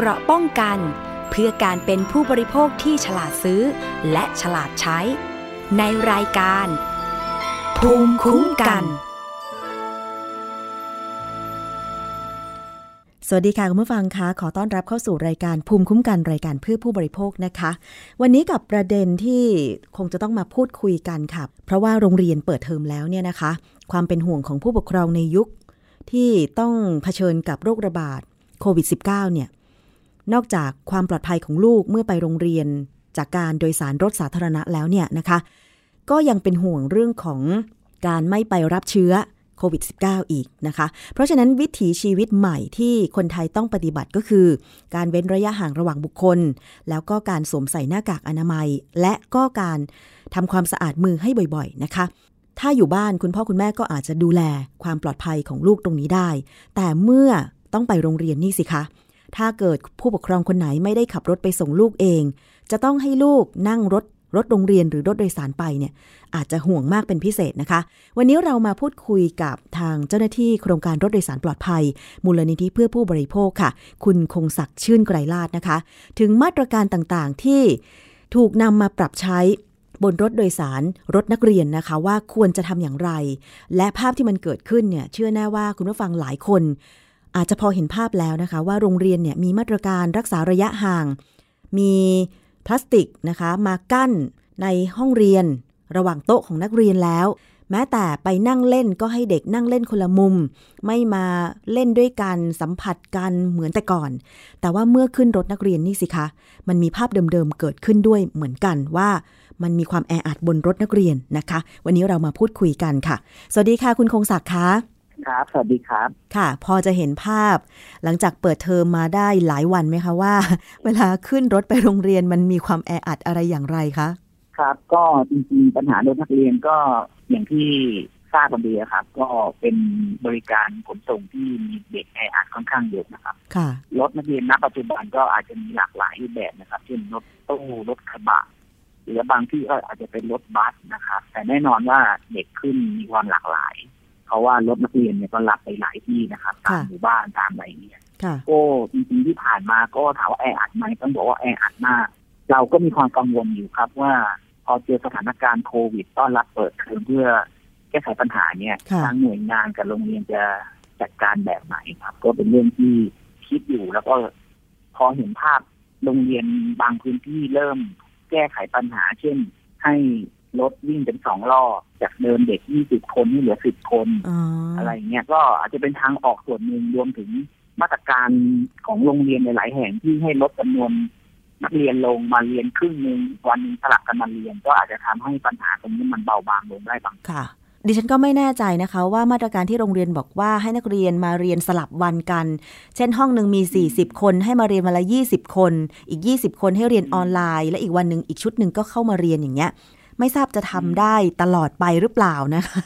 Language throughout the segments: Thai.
เกราะป้องกัน เพื่อการเป็นผู้บริโภคที่ฉลาดซื้อ และฉลาดใช้ ในรายการ ภูมิคุ้มกัน สวัสดีค่ะคุณผู้ฟังคะขอต้อนรับเข้าสู่รายการภูมิคุ้มกันรายการเพื่อผู้บริโภคนะคะ วันนี้กับประเด็นที่คงจะต้องมาพูดคุยกันค่ะ เพราะว่าโรงเรียนเปิดเทอมแล้วเนี่ยนะคะ ความเป็นห่วงของผู้ปกครองในยุคที่ต้องเผชิญกับโรคระบาดโควิด -19 เนี่ย นอกจากความปลอดภัยของลูกเมื่อไปโรงเรียน จากการโดยสารรถสาธารณะแล้วเนี่ยนะคะ ก็ยังเป็นห่วงเรื่องของการไม่ไปรับเชื้อโควิด -19 อีกนะคะ เพราะฉะนั้นวิถีชีวิตใหม่ที่คนไทยต้องปฏิบัติก็คือ การเว้นระยะห่างระหว่างบุคคล แล้วก็การสวมใส่หน้ากากอนามัย และก็การทำความสะอาดมือให้บ่อยๆนะคะ ถ้าอยู่บ้านคุณพ่อคุณแม่ก็อาจจะดูแลความปลอดภัยของลูกตรงนี้ได้ แต่เมื่อต้องไปโรงเรียนนี่สิคะ ถ้าเกิดผู้ปกครองคนไหนไม่ได้ขับรถไปส่งลูกเอง จะต้องให้ลูกนั่งรถรถโรงเรียนหรือรถโดยสารไปเนี่ยอาจจะห่วงมากเป็นพิเศษนะคะ วันนี้เรามาพูดคุยกับทางเจ้าหน้าที่โครงการรถโดยสารปลอดภัย มูลนิธิเพื่อผู้บริโภคค่ะ คุณคงศักดิ์ชื่นไกรลาดนะคะ ถึงมาตรการต่างๆที่ถูกนำมาปรับใช้บนรถโดยสารรถนักเรียนนะคะ ว่าควรจะทำอย่างไร และภาพที่มันเกิดขึ้นเนี่ยเชื่อแน่ว่าคุณผู้ฟังหลายคน อาจจะพอเห็นภาพแล้วนะคะ ว่าโรงเรียนเนี่ยมีมาตรการรักษาระยะห่าง มีพลาสติกนะคะมากั้นในห้องเรียน ระหว่างโต๊ะของนักเรียนแล้ว แม้แต่ไปนั่งเล่นก็ให้เด็กนั่งเล่นคนละมุม ไม่มาเล่นด้วยกันสัมผัสกันเหมือนแต่ก่อน แต่ว่าเมื่อขึ้นรถนักเรียนนี่สิคะ มันมีภาพเดิมๆเกิดขึ้นด้วยเหมือนกันว่ามันมีความแออัดบนรถนักเรียนนะคะ วันนี้เรามาพูดคุยกันค่ะ สวัสดีค่ะคุณคงศักดิ์คะ ครับ สวัสดีครับ ค่ะ พอจะเห็นภาพ หลังจากเปิดเทอมมาได้หลายวันไหมคะว่า เวลาขึ้นรถไปโรงเรียนมันมีความแออัดอะไรอย่างไรคะ ครับ ก็จริงๆปัญหารถนักเรียนก็อย่างที่ทราบกันดีอะครับ ก็เป็นบริการขนส่งที่มีเด็กแออัดค่อนข้างเยอะนะครับ ค่ะรถนักเรียนณปัจจุบันก็อาจจะมีหลากหลายรูปแบบนะครับ เช่นรถตู้รถกระบะหรือบางที่ก็อาจจะเป็นรถบัสนะครับ แต่แน่นอนว่าเด็กขึ้นมีความหลากหลาย เพราะว่ารถนักเรียนเนี่ยก็รับไปหลายที่นะครับตามค่ะหมู่บ้านตามอะไรเนี่ยค่ะก็จริงๆที่ผ่านมาก็ถามว่าแออัดไหมต้องบอกว่าแออัดมาก เราก็มีความกังวลอยู่ครับว่าพอเจอสถานการณ์โควิดต้อนรับเปิดเทอมเพื่อแก้ไขปัญหาเนี่ยค่ะทางหน่วยงานกับโรงเรียนจะจัดการแบบไหนครับ ก็เป็นเรื่องที่คิดอยู่แล้วก็พอเห็นภาพโรงเรียนบางพื้นที่เริ่มแก้ไขปัญหา เช่นให้ รถวิ่งเป็นสองรอบจากเดิมเด็ก20คนให้เหลือ10คนอ๋อออะไรเงี้ยก็อาจจะเป็นทางออกส่วนหนึ่งรวมถึงมาตรการของโรงเรียนหลายๆแห่งที่ให้ลดจำนวนนักเรียนลงมาเรียนครึ่งหนึ่งวันหนึงสลับกันมาเรียน ก็อาจจะทำให้ปัญหาตรงนี้มันเบาบางลงได้บางค่ะ ดิฉันก็ไม่แน่ใจนะคะว่ามาตรการที่โรงเรียนบอกว่าให้นักเรียนมาเรียนสลับวันกัน เช่นห้องหนึ่งมี 40 คนให้มาเรียนวันละ 20 คน อีก 20 คนให้เรียนออนไลน์ และอีกวันหนึ่งอีกชุดหนึ่งก็เข้ามาเรียนอย่างเงี้ย ไม่ทราบจะทำได้ตลอดไปหรือเปล่านะคะ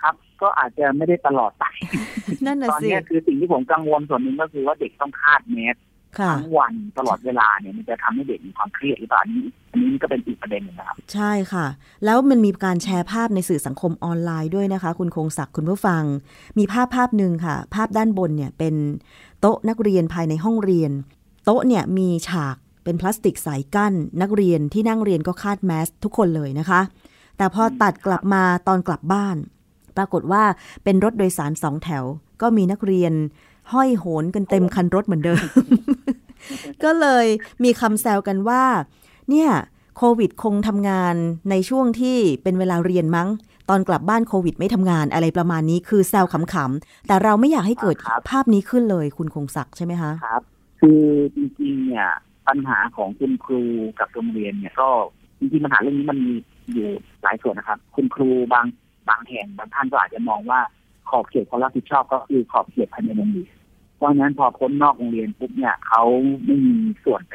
ครับก็อาจจะไม่ได้ตลอดไปนั่นน่ะตอนสิเนี้ยคือสิ่งที่ผมกังวลส่วนหนึ่งก็คือว่าเด็กต้องคาดแมสค่ะทั้งวันตลอดเวลาเนี่ยมันจะทำให้เด็กมีความเครียดหรือเปล่าอันนี้อันนี้ก็เป็นอีกประเด็นหนึ่งนะครับ ใช่ค่ะ แล้วมันมีการแชร์ภาพในสื่อสังคมออนไลน์ด้วยนะคะ คุณคงศักดิ์คุณผู้ฟัง มีภาพภาพหนึ่งค่ะ ภาพด้านบนเนี่ยเป็นโต๊ะนักเรียนภายในห้องเรียน โต๊ะเนี่ยมีฉาก เป็นพลาสติกใสกั้น นักเรียนที่นั่งเรียนก็คาดแมสทุกคนเลยนะคะ แต่พอตัดกลับมาตอนกลับบ้าน ปรากฏว่าเป็นรถโดยสารสองแถว ก็มีนักเรียน ห้อยโหนกันเต็มคันรถเหมือนเดิม ก็เลยมีคำแซวกันว่า เนี่ยโควิดคงทำงานในช่วงที่เป็นเวลาเรียนมั้ง ตอนกลับบ้านโควิดไม่ทำงานอะไรประมาณนี้คือแซวขำๆ แต่เราไม่อยากให้เกิดครับภาพนี้ขึ้นเลยคุณคงศักดิ์ใช่ไหมคะ ครับ คือจริงๆเนี่ย ปัญหาของคุณครูกับโรงเรียนเนี่ยก็จริงๆปัญหาเรื่องนี้มันมีอยู่หลายส่วนนะครับ คุณครูบางบางแห่งบางท่านก็อาจจะมองว่าขอบเขตความรับผิดชอบก็คือขอบเขตภายในโรงเรียนเพราะฉะนั้นพอพ้นนอกโรงเรียนปุ๊บเนี่ยเขาไม่มีส่วนไป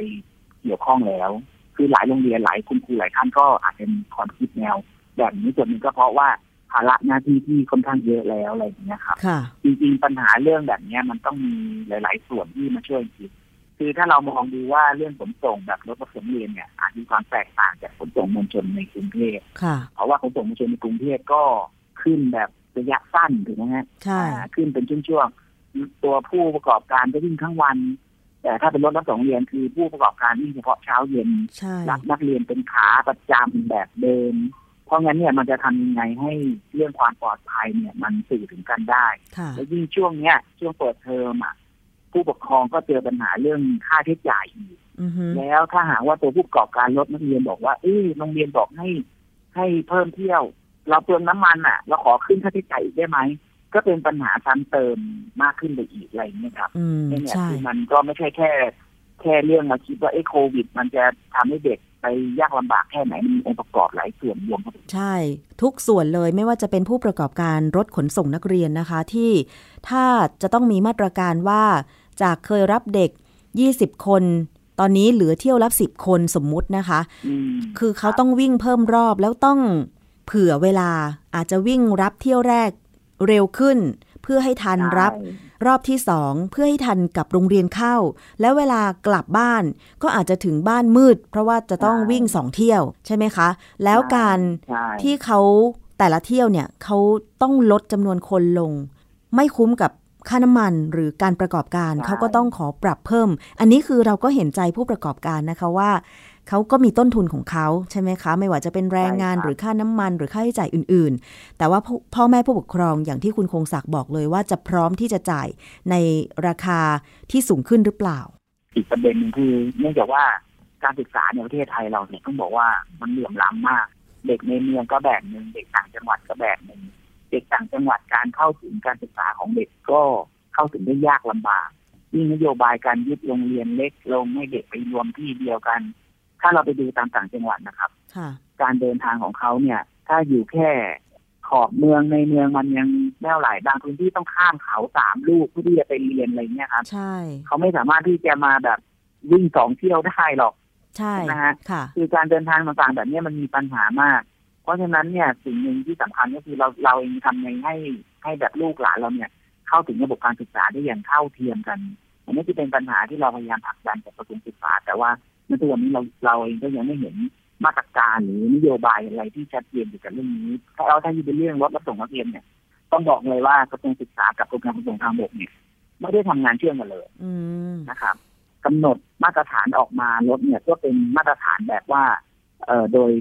เกี่ยวข้องแล้ว คือหลายโรงเรียนหลายคุณครูหลายท่านก็อาจจะมีความคิดแนว แบบนี้ส่วนหนึ่งก็เพราะว่าภาระหน้าที่ที่ค่อนข้างเยอะแล้วอะไรอย่างเงี้ยครับค่ะจริงๆปัญหาเรื่องแบบเนี้ยมันต้องมีหลาย ๆ ส่วนที่มาช่วยคิด คือถ้าเรามองดูว่าเรื่องขนส่งแบบรถประสงเรียนเนี่ยอาจมีความแตกต่างจากขนส่งมวลชนในกรุงเทพค่ะเพราะว่าขนส่งมวลชนในกรุงเทพก็ขึ้นแบบระยะสั้นถูกไหมฮะใช่อ่าขึ้นเป็นช่วงๆตัวผู้ประกอบการก็วิ่งทั้งวัน แต่ถ้าเป็นรถรับส่งเรียนคือผู้ประกอบการที่เฉพาะเช้าเย็นใช่รับนักเรียนเป็นขาประจำแบบเดิมเพราะงั้นเนี่ยมันจะทำยังไงให้เรื่องความปลอดภัยเนี่ยมันสื่อถึงกันได้ค่ะแล้วยิ่งช่วงเนี้ยช่วงเปิดเทอมอะ ผู้ปกครองก็เจอปัญหาเรื่องค่าใช้จ่ายอีกอือฮึแล้วถ้าหากว่าตัวผู้ประกอบการรถนักเรียนบอกว่า เอ้ยโรงเรียนบอกให้ให้เพิ่มเที่ยว เราเปลืองน้ำมันอะ เราขอขึ้นค่าใช้จ่ายอีกได้ไหมก็เป็นปัญหาซ้ำเติมมากขึ้นไปอีกอะไรอย่างเงี้ยครับอืมเนี่ยใช่คือมันก็ไม่ใช่แค่ แค่เรื่องมาคิดว่าไอ้โควิด มันจะทำให้เด็กไปยากลำบากแค่ไหนมันมีองค์ประกอบหลายส่วนรวมกันใช่ ทุกส่วนเลยไม่ว่าจะเป็นผู้ประกอบการรถขนส่งนักเรียนนะคะที่ถ้าจะต้องมีมาตรการว่า จากเคยรับเด็ก 20 คน ตอนนี้เหลือเที่ยวรับ 10 คนสมมุตินะคะอืมคือเขาต้องวิ่งเพิ่มรอบแล้วต้องเผื่อเวลาอาจจะวิ่งรับเที่ยวแรกเร็วขึ้น เพื่อให้ทันรับใช่รอบที่สองเพื่อให้ทันกับโรงเรียนเข้า แล้วเวลากลับบ้านก็อาจจะถึงบ้านมืด เพราะว่าจะต้องวิ่งสองเที่ยวใช่ไหมคะ แล้วการใช่ที่เขาแต่ละเที่ยวเนี่ยเขาต้องลดจำนวนคนลง ไม่คุ้มกับ ค่าน้ำมันหรือการประกอบการเขาก็ต้องขอปรับเพิ่ม อันนี้คือเราก็เห็นใจผู้ประกอบการนะคะว่าเขาก็มีต้นทุนของเขาใช่ไหมคะ ไม่ว่าจะเป็นแรงงานหรือค่าน้ำมัน หรือค่าใช้จ่ายอื่น ๆ แต่ว่าพ่อพ่อแม่ผู้ปกครองอย่างที่คุณคงศักดิ์บอกเลยว่าจะพร้อมที่จะจ่ายในราคาที่สูงขึ้นหรือเปล่า อีกประเด็นหนึงคือเนื่องจากว่าการศึกษาในประเทศไทยเราเนี่ยต้องบอกว่ามันเหลื่อมล้ำมาก เด็กในเมืองก็แบบหนึ่งเด็กต่างจังหวัดก็แบบหนึ่ง เด็กต่างจังหวัดการเข้าถึงการศึกษาของเด็กก็เข้าถึงได้ยากลำบากยิ่งนโยบายการยึดโรงเรียนเล็กลงให้เด็กไปรวมที่เดียวกัน ถ้าเราไปดูตามต่างจังหวัดนะครับค่ะการเดินทางของเขาเนี่ย ถ้าอยู่แค่ขอบเมืองในเมืองมันยังแน่วไหลบางพื้นที่ต้องข้ามเขาสามลูกเพื่อที่จะไปเรียนอะไรเงี้ยครับใช่เขาไม่สามารถที่จะมาแบบวิ่งสองเที่ยวได้หรอกใช่นะฮะค่ะคือการเดินทางต่างๆแบบเนี้ยมันมีปัญหามากเพ ราะฉะนั้นเนี่ยสิ่งหนึ่งที่สำคัญก็คือเราเราเองทำไงให้ให้แบบลูกหลานเราเนี่ย เข้าถึงระบบการศึกษาได้อย่างเท่าเทียมกันอันนี้ที่เป็นปัญหาที่เราพยายามผลักดันจากกระทรวงศึกษา แต่ว่าในตัวนี้เราเราเองก็ยังไม่เห็นมาตรการหรือนโยบายอะไรที่ชัดเจนเกี่ยวกับเรื่องนี้ถ้าเอาถ้าที่เป็นเรื่องรถรับส่งนักเรียนเนี่ย ต้องบอกเลยว่ากระทรวงศึกษากับกรมการขนส่งทางบกเนี่ยไม่ได้ทำงานเชื่อมกันเลยอืมนะครับกำหนดมาตรฐานออกมารถเนี่ยก็เป็นมาตรฐานแบบว่า เอ่อโดย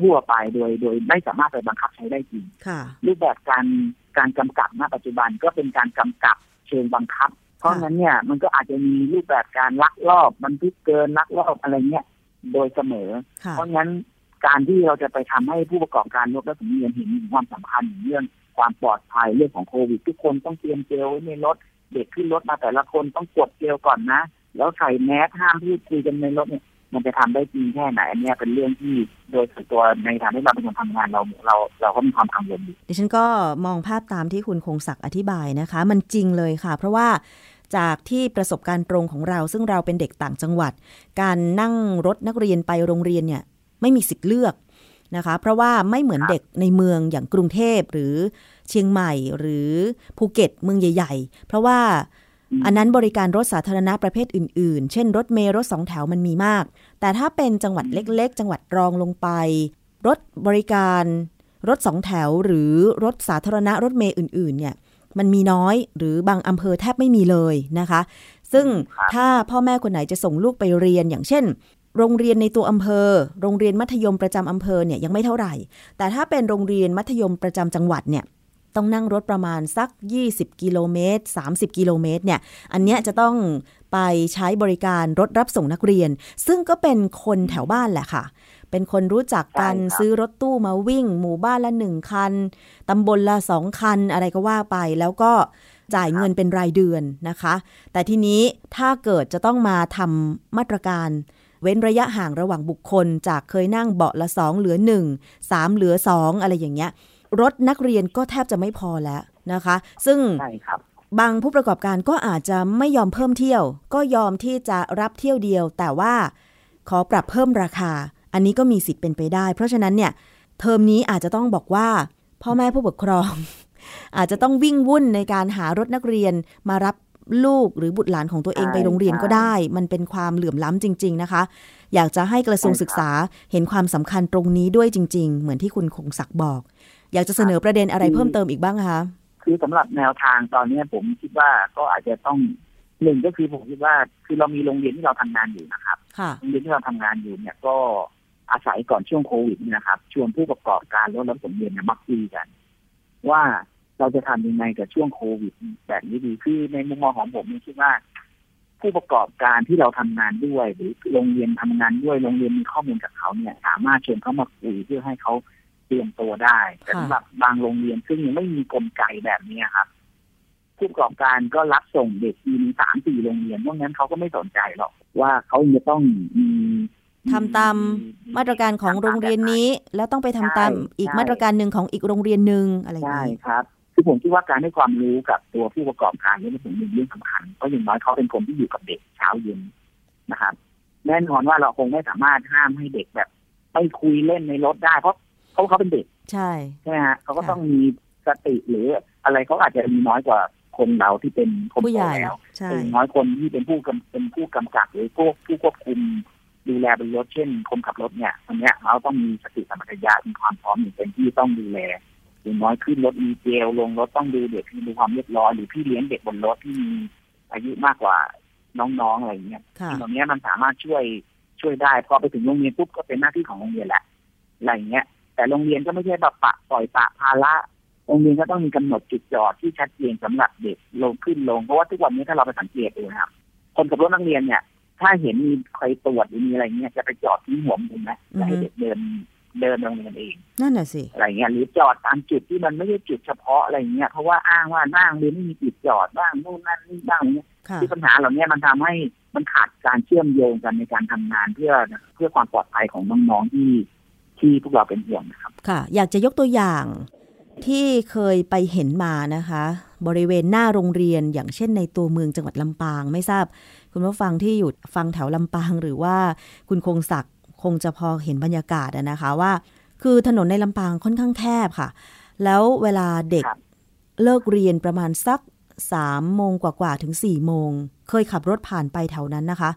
ทั่วๆไปโดยโดยไม่สามารถไปบังคับใช้ได้จริงค่ะรูปแบบการการกำกับณปัจจุบันก็เป็นการกำกับเชิงบังคับ เพราะงั้นเนี่ยมันก็อาจจะมีรูปแบบการลักลอบบันทึกเกินลักลอบอะไรเงี้ยโดยเสมอค่ะเพราะงั้นการที่เราจะไปทำให้ผู้ประกอบการรถและถึงเรียนเห็นถึงความสำคัญของเรื่องความปลอดภัยเรื่องของโควิด ทุกคนต้องเตรียมเจลไว้ในรถเด็กขึ้นรถมาแต่ละคนต้องกดเจลก่อนนะ แล้วใส่แมสห้ามพูดคุยกันในรถเนี่ย มันจะทำได้จริงแค่ไหนอันเนี้ยเป็นเรื่องที่โดยส่วนตัวในฐานะที่เราเป็นคนทำงานเราเราเราก็มีความกังวลอยู่ดิฉันก็มองภาพตามที่คุณคงศักดิ์อธิบายนะคะ มันจริงเลยค่ะ เพราะว่าจากที่ประสบการณ์ตรงของเรา ซึ่งเราเป็นเด็กต่างจังหวัด การนั่งรถนักเรียนไปโรงเรียนเนี่ยไม่มีสิทธิ์เลือกนะคะ เพราะว่าไม่เหมือนเด็กในเมืองอย่างกรุงเทพหรือเชียงใหม่หรือภูเก็ตเมืองใหญ่ ๆ เพราะว่า อันนั้นบริการรถสาธารณะประเภทอื่น ๆ เช่น รถเมล์รถสองแถวมันมีมาก แต่ถ้าเป็นจังหวัดเล็ก ๆ จังหวัดรองลงไป รถบริการรถสองแถวหรือรถสาธารณะรถเมล์อื่น ๆ เนี่ยมันมีน้อยหรือบางอำเภอแทบไม่มีเลยนะคะ ซึ่งครับถ้าพ่อแม่คนไหนจะส่งลูกไปเรียนอย่างเช่น โรงเรียนในตัวอำเภอ โรงเรียนมัธยมประจำอำเภอเนี่ยยังไม่เท่าไหร่ แต่ถ้าเป็นโรงเรียนมัธยมประจำจังหวัดเนี่ย ต้องนั่งรถประมาณสัก 20 กิโลเมตร 30 กิโลเมตรเนี่ย อันเนี้ยจะต้องไปใช้บริการรถรับส่งนักเรียน ซึ่งก็เป็นคนแถวบ้านแหละค่ะ เป็นคนรู้จักกันใช่ครับซื้อรถตู้มาวิ่ง หมู่บ้านละหนึ่งคัน ตำบลละสองคันอะไรก็ว่าไป แล้วก็จ่ายเงินเป็นรายเดือนนะคะ แต่ทีนี้ถ้าเกิดจะต้องมาทำมาตรการเว้นระยะห่างระหว่างบุคคล จากเคยนั่งเบาะละสองเหลือหนึ่งสามเหลือสองอะไรอย่างเงี้ย รถนักเรียนก็แทบจะไม่พอแล้วนะคะ ซึ่งใช่ครับบางผู้ประกอบการก็อาจจะไม่ยอมเพิ่มเที่ยว ก็ยอมที่จะรับเที่ยวเดียว แต่ว่าขอปรับเพิ่มราคา อันนี้ก็มีสิทธิ์เป็นไปได้ เพราะฉะนั้นเนี่ยเทอมนี้อาจจะต้องบอกว่า พ่อแม่ผู้ปกครอง อาจจะต้องวิ่งวุ่นในการหารถนักเรียนมารับลูกหรือบุตรหลานของตัวเองใช่ไปโรงเรียนก็ใช่ได้ มันเป็นความเหลื่อมล้ำจริง ๆนะคะ อยากจะให้กระทรวงใช่ครับศึกษาเห็นความสำคัญตรงนี้ด้วยจริง ๆ เหมือนที่คุณคงศักดิ์บอก อยากจะเสนอประเด็นอะไรเพิ่มเติมอีกบ้างคะคือสำหรับแนวทางตอนเนี้ยผมคิดว่าก็อาจจะต้องหนึ่งก็คือผมคิดว่าคือเรามีโรงเรียนที่เราทำงานอยู่นะครับค่ะโรงเรียนที่เราทำงานอยู่เนี่ยก็อาศัยก่อนช่วงโควิดนี่นะครับ ชวนผู้ประกอบการรถรับส่งเรียนเนี่ยมาคุยกัน ว่าเราจะทำยังไงกับช่วงโควิด แบบนี้ดีคือในมุมมองของผมเนี่ยคิดว่า ผู้ประกอบการที่เราทำงานด้วย หรือโรงเรียนทำงานด้วยโรงเรียนมีข้อมูลกับเขาเนี่ย สามารถเชิญเขามาคุยเพื่อให้เขาเตรียมตัวได้แต่สำหรับบางโรงเรียนซึ่งยังไม่มีกลไกแบบนี้ครับผู้ประกอบการก็รับส่งเด็กทีนึงสามสี่โรงเรียนเพราะงั้นเขาก็ไม่สนใจหรอกว่าเขาจะต้องมีทำตามมาตรการของโรงเรียนนี้ แล้วต้องไปทำตามอีกมาตรการหนึ่งของอีกโรงเรียนหนึ่งอะไรอย่างใช่นี้ครับ คือผมคิดว่าการให้ความรู้กับตัวผู้ประกอบการนี่เป็นเรื่องสำคัญเพราะอย่างน้อยเขาเป็นคนที่อยู่กับเด็กเช้าเย็นนะครับแน่นอนว่าเราคงไม่สามารถห้ามให้เด็กแบบไปคุยเล่นในรถได้เพราะ เขาเขาเป็นเด็กใช่ใช่ไหมฮะเขาก็ต้องมีสติหรืออะไรเขาอาจจะมีน้อยกว่าคนเราที่เป็นคนผู้โตใหญ่แล้วใช่แต่อย่างน้อยคนที่เป็นผู้กำเป็นผู้กำกับหรือพวกผู้ควบคุมดูแลบนรถเช่น คนขับรถเนี่ยอันเนี้ยเราต้องมีสติสัมปชัญญะมีความพร้อมอย่างเต็มที่ต้องดูแลอย่างน้อยขึ้นรถมีเจลลงรถต้องดูเด็กดูความเรียบร้อยหรือพี่เลี้ยงเด็กบนรถที่มีอายุมากกว่าน้องๆอะไรอย่างเงี้ยค่ะตรงเนี้ยมันสามารถช่วยช่วยได้พอไปถึงโรงเรียนปุ๊บก็เป็นหน้าที่ของโรงเรียนแหละอะไรอย่างเงี้ย แต่โรงเรียนก็ไม่ใช่แบบปะปล่อยปะภาระโรงเรียนก็ต้องมีกำหนดจุดจอดที่ชัดเจนสำหรับเด็กลงขึ้นลงเพราะว่าทุกวันนี้ถ้าเราไปสังเกตดูนะครับ คนขับรถนักเรียนเนี่ย ถ้าเห็นมีใครตรวจหรือมีอะไรเงี้ยจะไปจอดที่หัวมุมนะจะให้เด็กเดินเดินโรงเรียนเองนั่นน่ะสิอะไรเงี้ยหรือจอดตามจุดที่มันไม่ใช่จุดเฉพาะอะไรเงี้ยเพราะว่าอ้างว่าหน้าโรงเรียนไม่มีจุดจอดบ้างนู่นนั่นนี่บ้างอะไรเงี้ยค่ะที่ปัญหาเหล่านี้มันทำให้มันขาดการเชื่อมโยงกันในการทำงานเพื่อเพื่อความปลอดภัยของน้องๆที่ ที่พวกเราเป็นห่วงนะครับ ค่ะ อยากจะยกตัวอย่างที่เคยไปเห็นมานะคะ บริเวณหน้าโรงเรียนอย่างเช่นในตัวเมืองจังหวัดลำปาง ไม่ทราบ คุณผู้ฟังที่อยู่ฟังแถวลำปางหรือว่าคุณคงศักดิ์คงจะพอเห็นบรรยากาศอะนะคะว่า คือถนนในลำปางค่อนข้างแคบค่ะ แล้วเวลาเด็กครับเลิกเรียนประมาณสักสามโมงกว่าๆถึง4ี่โมง เคยขับรถผ่านไปแถวนั้นนะคะ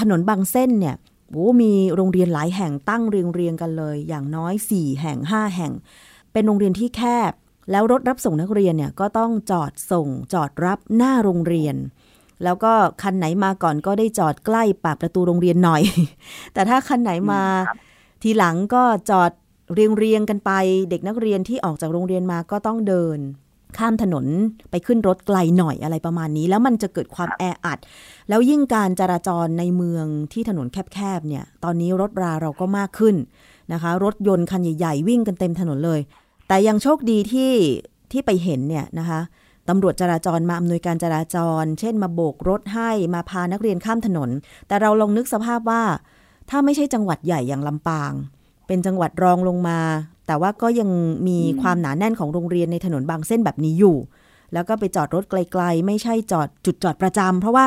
ถนนบางเส้นเนี่ย โอ้มีโรงเรียนหลายแห่งตั้งเรียงเรียงๆกันเลย อย่างน้อย 4 แห่ง 5 แห่ง เป็นโรงเรียนที่แคบ แล้วรถรับส่งนักเรียนเนี่ยก็ต้องจอดส่งจอดรับหน้าโรงเรียน แล้วก็คันไหนมาก่อนก็ได้จอดใกล้ปากประตูโรงเรียนหน่อย แต่ถ้าคันไหนมาครับทีหลังก็จอดเรียงเรียงๆกันไป เด็กนักเรียนที่ออกจากโรงเรียนมาก็ต้องเดิน ข้ามถนนไปขึ้นรถไกลหน่อยอะไรประมาณนี้ แล้วมันจะเกิดความแออัด แล้วยิ่งการจราจรในเมืองที่ถนนแคบๆเนี่ย ตอนนี้รถราเราก็มากขึ้นนะคะ รถยนต์คันใหญ่ ๆ วิ่งกันเต็มถนนเลย แต่ยังโชคดีที่ที่ไปเห็นเนี่ยนะคะตำรวจจราจรมาอำนวยการจราจร เช่น มาโบกรถให้มาพานักเรียนข้ามถนน แต่เราลองนึกสภาพว่า ถ้าไม่ใช่จังหวัดใหญ่อย่างลำปาง เป็นจังหวัดรองลงมา แต่ว่าก็ยังมีอืมความหนาแน่นของโรงเรียนในถนนบางเส้นแบบนี้อยู่ แล้วก็ไปจอดรถไกล ๆ ไม่ใช่จอดจุดจอดประจำเพราะว่า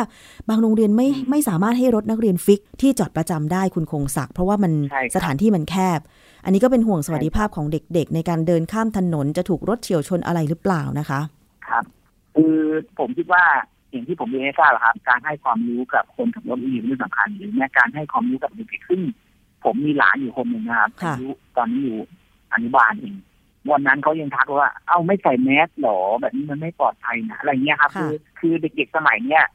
บางโรงเรียนไม่ไม่สามารถให้รถนักเรียนฟิกที่จอดประจำได้คุณคงศักดิ์เพราะว่ามันใช่ครับสถานที่มันแคบ อันนี้ก็เป็นห่วงสวัสดิภาพของเด็ก ๆ ในการเดินข้ามถนนจะถูกรถเฉียวชนอะไรหรือเปล่านะคะครับคือผมคิดว่าอย่างที่ผมเรียนให้ทราบอะครับ การให้ความรู้กับคนขับรถมีเรื่องสำคัญหรือแม้การให้ความรู้กับเด็กๆซึ่งผมมีหลานอยู่คนหนึ่งนะครับค่ะอายุตอนนี้อยู่ อนุบาลเองวันนั้นเขายังทักว่า เอ้าไม่ใส่แมสหรอแบบนี้มันไม่ปลอดภัยนะอะไรเงี้ยครับค่ะคือคือเด็กๆสมัยเนี้ย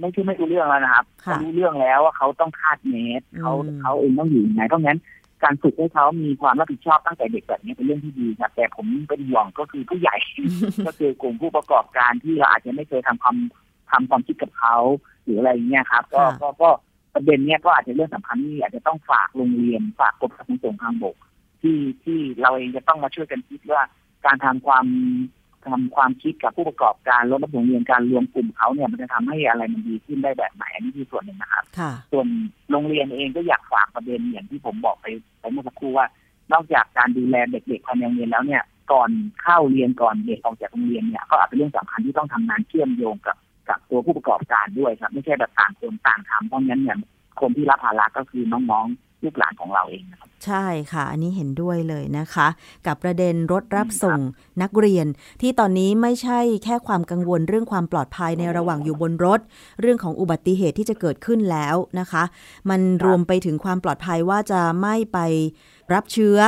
ไม่ใช่ไม่รู้เรื่องแล้วนะครับค่ะเขารู้เรื่องแล้วว่าเขาต้องคาดเมสเขาอืมเขาเองต้องอยู่ยังไงเพราะงั้นการฝึกให้เขามีความรับผิดชอบตั้งแต่เด็กแบบนี้เป็นเรื่องที่ดีครับแต่ผมเป็นห่วงก็คือผู้ใหญ่ ก็คือกลุ่มผู้ประกอบการที่เราอาจจะไม่เคยทำความทำความคิดกับเขาหรืออะไรเงี้ยครับ ก็ค่ะก็ก็ประเด็นเนี้ยก็อาจจะเรื่องสำคัญที่อาจจะต้องฝากโรงเรียนฝากกรมการขนส่งทางบก ที่ที่เราเองจะต้องมาช่วยกันคิดว่าการทำความทำความคิดกับผู้ประกอบการรถรับส่งเรียนการรวมกลุ่มเขาเนี่ยมันจะทำให้อะไรมันดีขึ้นได้แบบไหนอันนี้คือส่วนหนึ่งนะครับค่ะส่วนโรงเรียนเองก็อยากฝากประเด็นอย่างที่ผมบอกไปไปเมื่อสักครู่ว่านอกจากการดูแลเด็กๆภายในโรงเรียนแล้วเนี่ยก่อนเข้าเรียนก่อนเด็กออกจากโรงเรียนเนี่ยก็อาจเป็นเรื่องสำคัญที่ต้องทำงานเชื่อมโยงกับกับตัวผู้ประกอบการด้วยครับ ไม่ใช่แบบต่างคนต่างทำเพราะงั้นเนี่ยคนที่รับภาระก็คือน้องๆ ลูกหลานของเราเองนะครับใช่ค่ะ อันนี้เห็นด้วยเลยนะคะ กับประเด็นรถรับส่งนักเรียน ที่ตอนนี้ไม่ใช่แค่ความกังวลเรื่องความปลอดภัยในระหว่างอยู่บนรถ เรื่องของอุบัติเหตุที่จะเกิดขึ้นแล้วนะคะ มันรวมไปถึงความปลอดภัยว่าจะไม่ไปรับเชื้อ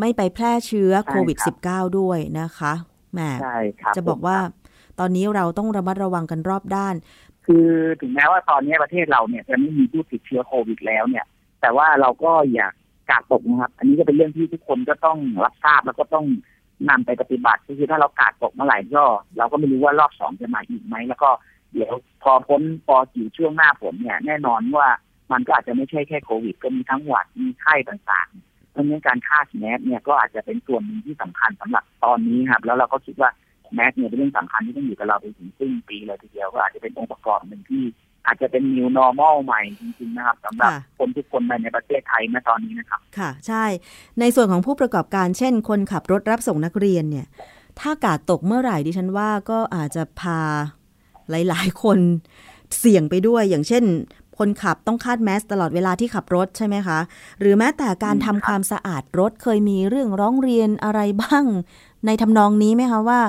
ไม่ไปแพร่เชื้อโควิด -19 ด้วยนะคะแหมใช่ครับจะบอกว่าตอนนี้เราต้องระมัดระวังกันรอบด้าน คือถึงแม้ว่าตอนนี้ประเทศเราเนี่ยจะไม่มีผู้ติดเชื้อโควิดแล้วเนี่ย แต่ว่าเราก็อยากกาดตกนะครับ อันนี้ก็เป็นเรื่องที่ทุกคนก็ต้องรับทราบแล้วก็ต้องนำไปปฏิบัติก็คือถ้าเรากาดตกเมื่อไหร่ก็เราก็ไม่รู้ว่ารอบสองจะมาอีกไหมแล้วก็เดี๋ยวพอพ้นปอจีช่วงหน้าฝนเนี่ย แน่นอนว่ามันก็อาจจะไม่ใช่แค่โควิด ก็มีทั้งหวัดมีไข้ต่างๆเพราะงั้นการฆ่าแมสเนี่ยก็อาจจะเป็นส่วนหนึ่งที่สำคัญสำหรับตอนนี้ครับ แล้วเราก็คิดว่าแมสเนี่ยเป็นเรื่องสำคัญที่ต้องอยู่กับเราไปถึงสิ้นปีเลยทีเดียวก็อาจจะเป็นองค์ประกอบหนึ่งที่ อาจจะเป็น new normal ใหม่จริงๆนะครับสำหรับคนทุกคนในประเทศไทยณตอนนี้นะครับ ค่ะ ใช่ ในส่วนของผู้ประกอบการเช่น คนขับรถรับส่งนักเรียนเนี่ย ถ้ากาดตกเมื่อไหร่ดิฉันว่าก็อาจจะพาหลาย ๆ คนเสี่ยงไปด้วย อย่างเช่น คนขับต้องคาดแมสตลอดเวลาที่ขับรถใช่ไหมคะ หรือแม้แต่การทำความสะอาดรถเคยมีเรื่องร้องเรียนอะไรบ้าง ในทำนองนี้ไหมคะว่า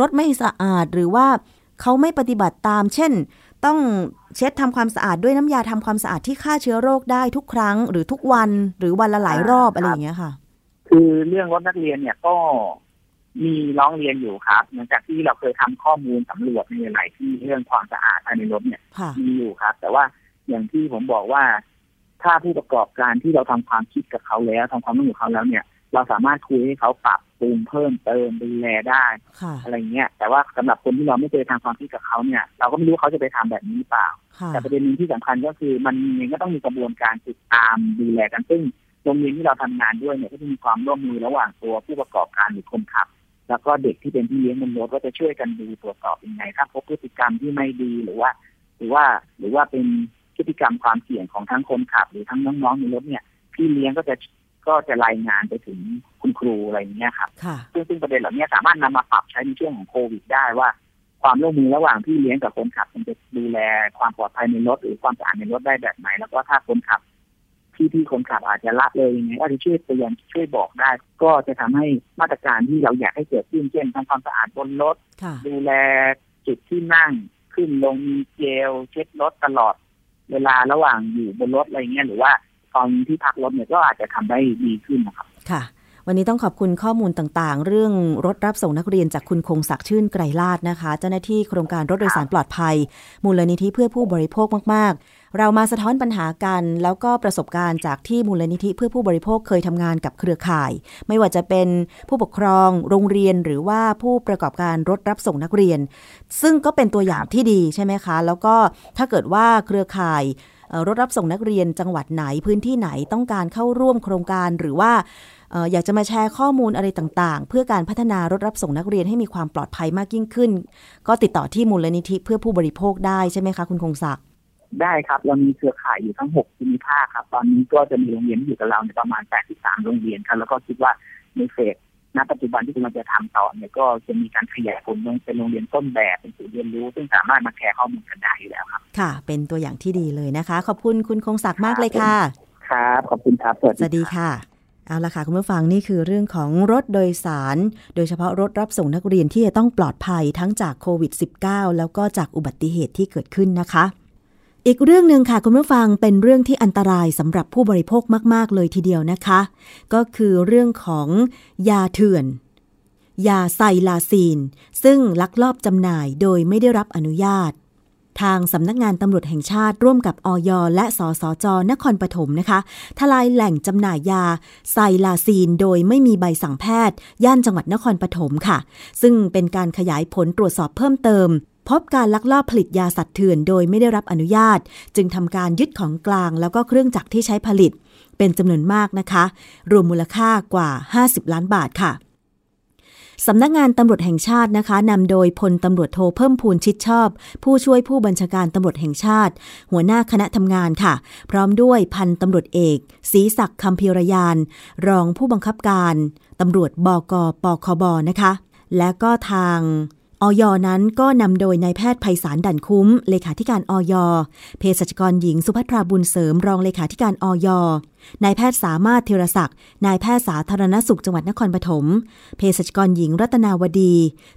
รถไม่สะอาดหรือว่าเขาไม่ปฏิบัติตาม เช่น ต้องเช็ดทำความสะอาดด้วยน้ำยาทำความสะอาดที่ฆ่าเชื้อโรคได้ทุกครั้ง หรือทุกวันหรือวันละหลายรอบอะไรอย่างเงี้ยค่ะ คือเรื่องรถนักเรียนเนี่ยก็มีร้องเรียนอยู่ครับหลังจากที่เราเคยทำข้อมูลสำรวจในหลายที่เรื่องความสะอาดภายในรถเนี่ยมีอยู่ครับ แต่ว่าอย่างที่ผมบอกว่า ถ้าผู้ประกอบการที่เราทำความคิดกับเขาแล้วทำความรู้กับเขาแล้วเนี่ย เราสามารถคุยให้เขาปรับปรุงเพิ่มเติมดูแลได้อะไรเงี้ย แต่ว่าสำหรับคนที่เราไม่เคยทำความคิดกับเขาเนี่ย เราก็ไม่รู้เขาจะไปทำแบบนี้เปล่า แต่ประเด็นหนึ่งที่สำคัญก็คือมันเองก็ต้องมีกระบวนการติดตามดูแลกันซึ่งโรงเรียนที่เราทำงานด้วยเนี่ยก็จะมีความร่วมมือระหว่างตัวผู้ประกอบการหรือคนขับ แล้วก็เด็กที่เป็นพี่เลี้ยงบนรถก็จะช่วยกันดูตรวจสอบยังไงถ้าพบพฤติกรรมที่ไม่ดีหรือว่า หรือว่าหรือว่าเป็นพฤติกรรมความเสี่ยงของทั้งคนขับ หรือทั้งน้องๆในรถเนี่ยพี่เลี้ยงก็จะ ก็จะรายงานไปถึงคุณครูอะไรอย่างเงี้ยครับซึ่งซึ่งประเด็นเหล่านี้สามารถนำมาปรับใช้ในช่วงของโควิดได้ว่า ความร่วมมือระหว่างพี่เลี้ยงกับคนขับมันจะดูแลความปลอดภัยในรถหรือความสะอาดในรถได้แบบไหน แล้วก็ถ้าคนขับพี่พี่คนขับอาจจะละเลยยังไงก็จะช่วยเตือนช่วยบอกได้ ก็จะทำให้มาตรการที่เราอยากให้เกิดขึ้นเช่นทำความสะอาดบนรถ ดูแลจุดที่นั่งขึ้นลงมีเจลเช็ดรถตลอด เวลาระหว่างอยู่บนรถอะไรเงี้ยหรือว่า ตอนที่พักรถเนี่ยก็อาจจะทำได้ดีขึ้นนะครับ ค่ะ วันนี้ต้องขอบคุณข้อมูลต่างๆ เรื่องรถรับส่งนักเรียนจากคุณคงศักดิ์ชื่นไกรลาดนะคะ เจ้าหน้าที่โครงการรถโดยสารปลอดภัย มูลนิธิเพื่อผู้บริโภคมาก ๆ เรามาสะท้อนปัญหากัน แล้วก็ประสบการณ์จากที่มูลนิธิเพื่อผู้บริโภคเคยทำงานกับเครือข่าย ไม่ว่าจะเป็นผู้ปกครอง โรงเรียนหรือว่าผู้ประกอบการรถรับส่งนักเรียน ซึ่งก็เป็นตัวอย่างที่ดีใช่ไหมคะ แล้วก็ถ้าเกิดว่าเครือข่าย รถรับส่งนักเรียนจังหวัดไหนพื้นที่ไหนต้องการเข้าร่วมโครงการหรือว่าอยากจะมาแชร์ข้อมูลอะไรต่างๆ เพื่อการพัฒนารถรับส่งนักเรียนให้มีความปลอดภัยมากยิ่งขึ้น ก็ติดต่อที่มูลนิธิเพื่อผู้บริโภคได้ใช่ไหมคะคุณคงศักดิ์ได้ครับ เรามีเครือข่ายอยู่ทั้งหกภูมิภาคครับ ตอนนี้ก็จะมีโรงเรียนอยู่กับเราในประมาณ 83 โรงเรียนครับ แล้วก็คิดว่าในเฟส ณปัจจุบันที่กำลังจะทำต่อเนี่ยก็จะมีการขยายผลเป็นโรงเรียนต้นแบบเป็นศูนย์เรียนรู้ ซึ่งสามารถมาแชร์ข้อมูลกันได้อยู่แล้วครับ ค่ะ เป็นตัวอย่างที่ดีเลยนะคะ ขอบคุณคุณคงศักดิ์มากเลยค่ะ ครับ ขอบคุณครับสวัสดีค่ะเอาละค่ะ คุณผู้ฟังนี่คือเรื่องของรถโดยสาร โดยเฉพาะรถรับส่งนักเรียนที่จะต้องปลอดภัยทั้งจากโควิด -19 แล้วก็จากอุบัติเหตุที่เกิดขึ้นนะคะ อีกเรื่องหนึ่งค่ะคุณผู้ฟังเป็นเรื่องที่อันตรายสำหรับผู้บริโภคมาก ๆ เลยทีเดียวนะคะ ก็คือเรื่องของยาเถื่อน ยาไซลาซีน ซึ่งลักลอบจำหน่ายโดยไม่ได้รับอนุญาต ทางสำนักงานตำรวจแห่งชาติร่วมกับอย และสสจ นครปฐมนะคะ ทลายแหล่งจำหน่ายยาไซลาซีน โดยไม่มีใบสั่งแพทย์ ย่านจังหวัดนครปฐมค่ะ ซึ่งเป็นการขยายผลตรวจสอบเพิ่มเติม พบการลักลอบผลิตยาสัตว์เถื่อนโดยไม่ได้รับอนุญาต จึงทำการยึดของกลาง แล้วก็เครื่องจักรที่ใช้ผลิต เป็นจำนวนมากนะคะ รวมมูลค่ากว่า 50 ล้านบาทค่ะสำนักงานตำรวจแห่งชาตินะคะนำโดยพลตำรวจโทเพิ่มพูนชิดชอบ ผู้ช่วยผู้บัญชาการตำรวจแห่งชาติ หัวหน้าคณะทำงานค่ะ พร้อมด้วยพันตำรวจเอกศรีศักดิ์คำพิรยาน รองผู้บังคับการตำรวจบกปคบนะคะ และก็ทาง ออยนั้นก็นำโดยนายแพทย์ไพศาลดันคุ้ม เลขาธิการออยเภสัชกรหญิงสุภัทราบุญเสริมรองเลขาธิการออยนายแพทย์สามารถเทรศักดิ์นายแพทย์สาธารณสุขจังหวัดนครปฐมเภสัชกรหญิงรัตนาวดี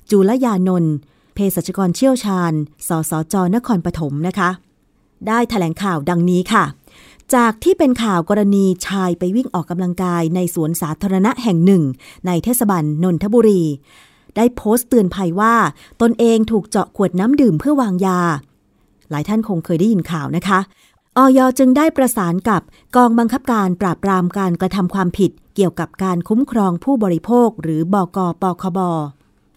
จุลยานนท์เภสัชกรเชี่ยวชาญ สสจ นครปฐมนะคะ ได้ถแถลงข่าวดังนี้ค่ะ จากที่เป็นข่าวกรณีชายไปวิ่งออกกำลังกายในสวนสาธารณะแห่งหนึ่ง ในเทศบาลนนทบุรี ได้โพสต์เตือนภัยว่า ตนเองถูกเจาะขวดน้ำดื่มเพื่อวางยา หลายท่านคงเคยได้ยินข่าวนะคะออยจึงได้ประสานกับกองบังคับการปราบปรามการกระทำความผิด เกี่ยวกับการคุ้มครองผู้บริโภค หรือบกปคบ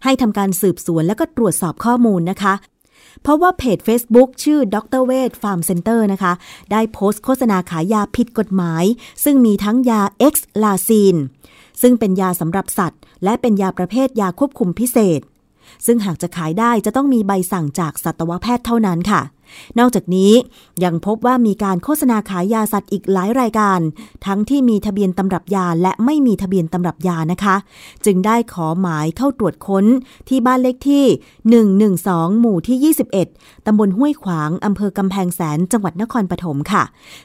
ให้ทำการสืบสวนและก็ตรวจสอบข้อมูลนะคะ เพราะว่าเพจ Facebook ชื่อดรเวทฟาร์มเซ็นเตอร์นะคะ ได้โพสต์โฆษณาขายยาผิดกฎหมาย ซึ่งมีทั้งยา X ลาซีน ซึ่งเป็นยาสำหรับสัตว์ และเป็นยาประเภทยาควบคุมพิเศษ ซึ่งหากจะขายได้จะต้องมีใบสั่งจากสัตวแพทย์เท่านั้นค่ะ นอกจากนี้ยังพบว่ามีการโฆษณาขายยาสัตว์อีกหลายรายการ ทั้งที่มีทะเบียนตำรับยาและไม่มีทะเบียนตำรับยานะคะ จึงได้ขอหมายเข้าตรวจค้นที่บ้านเลขที่ 112 หมู่ที่ 21 ตำบลห้วยขวางอำเภอกำแพงแสนจังหวัดนครปฐมค่ะ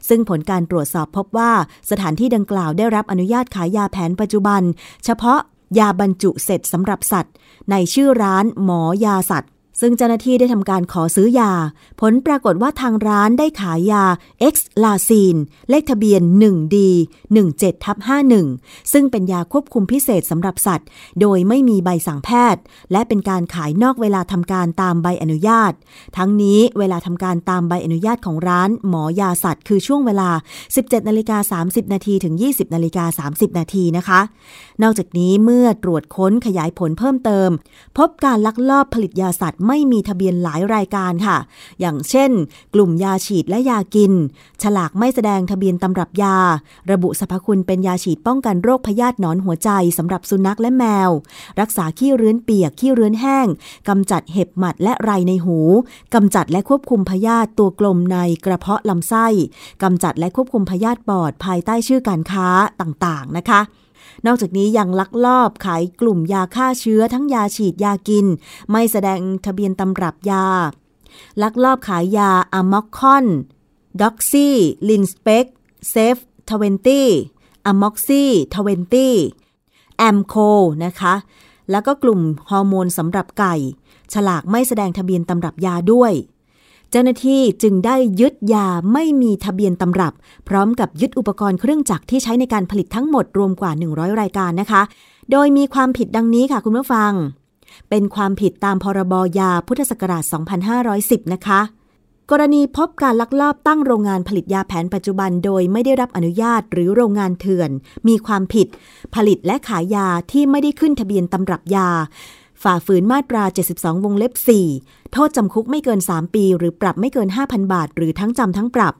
ซึ่งผลการตรวจสอบพบว่าสถานที่ดังกล่าวได้รับอนุญาตขายยาแผนปัจจุบัน เฉพาะยาบรรจุเสร็จสำหรับสัตว์ ในชื่อร้านหมอยาสัตว์ ซึ่งเจ้าหน้าที่ได้ทำการขอซื้อยา ผลปรากฏว่าทางร้านได้ขายยา X ลาซีนเลขทะเบียน 1D 17ทับ51 ซึ่งเป็นยาควบคุมพิเศษสำหรับสัตว์ โดยไม่มีใบสั่งแพทย์ และเป็นการขายนอกเวลาทำการตามใบอนุญาต ทั้งนี้เวลาทำการตามใบอนุญาตของร้านหมอยาสัตว์ คือช่วงเวลา 17นาฬิกา30นาทีถึง 20นาฬิกา30นาทีนะคะ นอกจากนี้เมื่อตรวจค้นขยายผลเพิ่มเติม พบการลักลอบผลิตยาสัตว์ไม่มีทะเบียนหลายรายการค่ะ อย่างเช่น กลุ่มยาฉีดและยากิน ฉลากไม่แสดงทะเบียนตำรับยา ระบุสรรพคุณเป็นยาฉีดป้องกันโรคพยาธิหนอนหัวใจสำหรับสุนัขและแมว รักษาขี้เรื้อนเปียกขี้เรื้อนแห้งกำจัดเห็บหมัดและไรในหูกำจัดและควบคุมพยาธิตัวกลมในกระเพาะลำไส้กำจัดและควบคุมพยาธิปอดภายใต้ชื่อการค้าต่างๆนะคะ นอกจากนี้ยังลักลอบขายกลุ่มยาฆ่าเชื้อทั้งยาฉีดยากิน ไม่แสดงทะเบียนตำรับยา ลักลอบขายยาอะม็อกคอนด็อกซี่ลินสเปกเซฟทเวนตี้อะม็อกซี่ทเวนตี้แอมโคนะคะ แล้วก็กลุ่มฮอร์โมนสำหรับไก่ ฉลากไม่แสดงทะเบียนตำรับยาด้วย จ้าหน้าที่จึงได้ยึดยาไม่มีทะเบียนตำรับ พร้อมกับยึดอุปกรณ์เครื่องจักรที่ใช้ในการผลิตทั้งหมดรวมกว่า 100 รายการนะคะ โดยมีความผิดดังนี้ค่ะคุณผู้ฟัง เป็นความผิดตามพรบยาพุทธศักราช 2510 นะคะ กรณีพบการลักลอบตั้งโรงงานผลิตยาแผนปัจจุบัน โดยไม่ได้รับอนุญาตหรือโรงงานเถื่อน มีความผิด ผลิตและขายยาที่ไม่ได้ขึ้นทะเบียนตำรับยา ฝ่าฝืนมาตรา 72 วงเล็บ 4โทษจำคุกไม่เกิน 3 ปี หรือปรับไม่เกิน 5,000 บาท หรือทั้งจำทั้งปรับ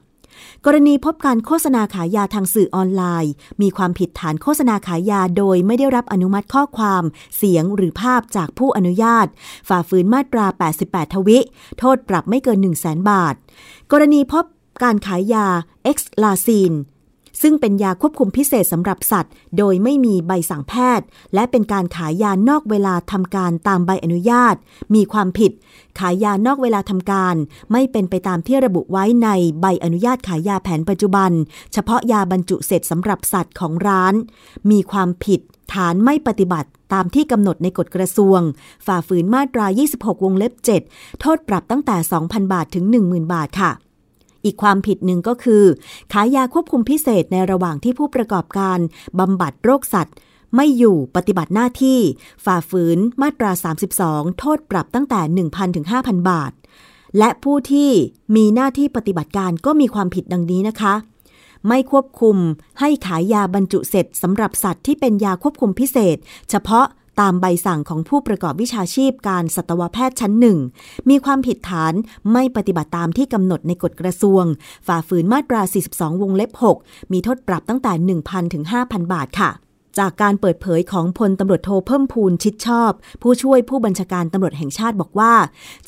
กรณีพบการโฆษณาขายยาทางสื่อออนไลน์ มีความผิดฐานโฆษณาขายยาโดยไม่ได้รับอนุมัติข้อความ เสียงหรือภาพจากผู้อนุญาต ฝ่าฝืนมาตรา 88 ทวิ โทษปรับไม่เกิน 1 0 0 0 0แบาท กรณีพบการขายยา X ลาซีน ซึ่งเป็นยาควบคุมพิเศษสำหรับสัตว์ โดยไม่มีใบสั่งแพทย์ และเป็นการขายยานอกเวลาทำการตามใบอนุญาต มีความผิด ขายยานอกเวลาทำการ ไม่เป็นไปตามที่ระบุไว้ในใบอนุญาตขายยาแผนปัจจุบัน เฉพาะยาบรรจุเสร็จสำหรับสัตว์ของร้าน มีความผิดฐานไม่ปฏิบัติตามที่กำหนดในกฎกระทรวง ฝ่าฝืนมาตรา 26 วงเล็บ 7 โทษปรับตั้งแต่ 2,000 บาทถึง 10,000 บาทค่ะ อีกความผิดหนึ่งก็คือ ขายยาควบคุมพิเศษในระหว่างที่ผู้ประกอบการบำบัดโรคสัตว์ ไม่อยู่ปฏิบัติหน้าที่ ฝ่าฝืนมาตรา 32 โทษปรับตั้งแต่ 1,000ถึง5,000 บาท และผู้ที่มีหน้าที่ปฏิบัติการก็มีความผิดดังนี้นะคะไม่ควบคุมให้ขายยาบรรจุเสร็จสำหรับสัตว์ที่เป็นยาควบคุมพิเศษ เฉพาะ ตามใบสั่งของผู้ประกอบวิชาชีพการสัตวแพทย์ชั้นหนึ่ง มีความผิดฐานไม่ปฏิบัติตามที่กำหนดในกฎกระทรวง ฝ่าฝืนมาตรา 42 วงเล็บ 6 มีโทษปรับตั้งแต่ 1,000 ถึง 5,000 บาทค่ะจากการเปิดเผยของพลตำรวจโทเพิ่มพูนชิดชอบ ผู้ช่วยผู้บัญชาการตำรวจแห่งชาติบอกว่า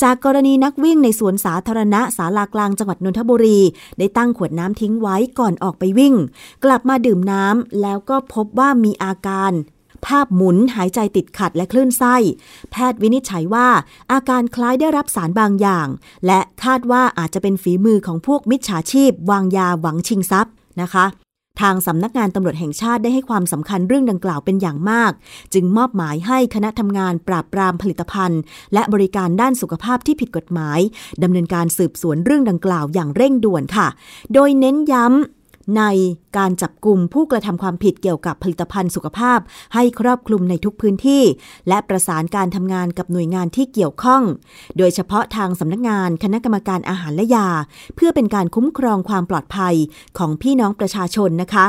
จากกรณีนักวิ่งในสวนสาธารณะสาลากลางจังหวัดนนทบุรี ได้ตั้งขวดน้ำทิ้งไว้ก่อนออกไปวิ่ง กลับมาดื่มน้ำแล้วก็พบว่ามีอาการ ภาพหมุนหายใจติดขัดและคลื่นไส้ แพทย์วินิจฉัยว่า อาการคล้ายได้รับสารบางอย่าง และคาดว่าอาจจะเป็นฝีมือของพวกมิจฉาชีพ วางยาหวังชิงทรัพย์นะคะทางสำนักงานตำรวจแห่งชาติได้ให้ความสำคัญเรื่องดังกล่าวเป็นอย่างมาก จึงมอบหมายให้คณะทำงานปราบปรามผลิตภัณฑ์ และบริการด้านสุขภาพที่ผิดกฎหมายดำเนินการสืบสวนเรื่องดังกล่าวอย่างเร่งด่วนค่ะ โดยเน้นย้ำ ในการจับกลุ่มผู้กระทำความผิดเกี่ยวกับผลิตภัณฑ์สุขภาพ ให้ครอบคลุมในทุกพื้นที่ และประสานการทำงานกับหน่วยงานที่เกี่ยวข้อง โดยเฉพาะทางสำนักงานคณะกรรมการอาหารและยา เพื่อเป็นการคุ้มครองความปลอดภัยของพี่น้องประชาชนนะคะ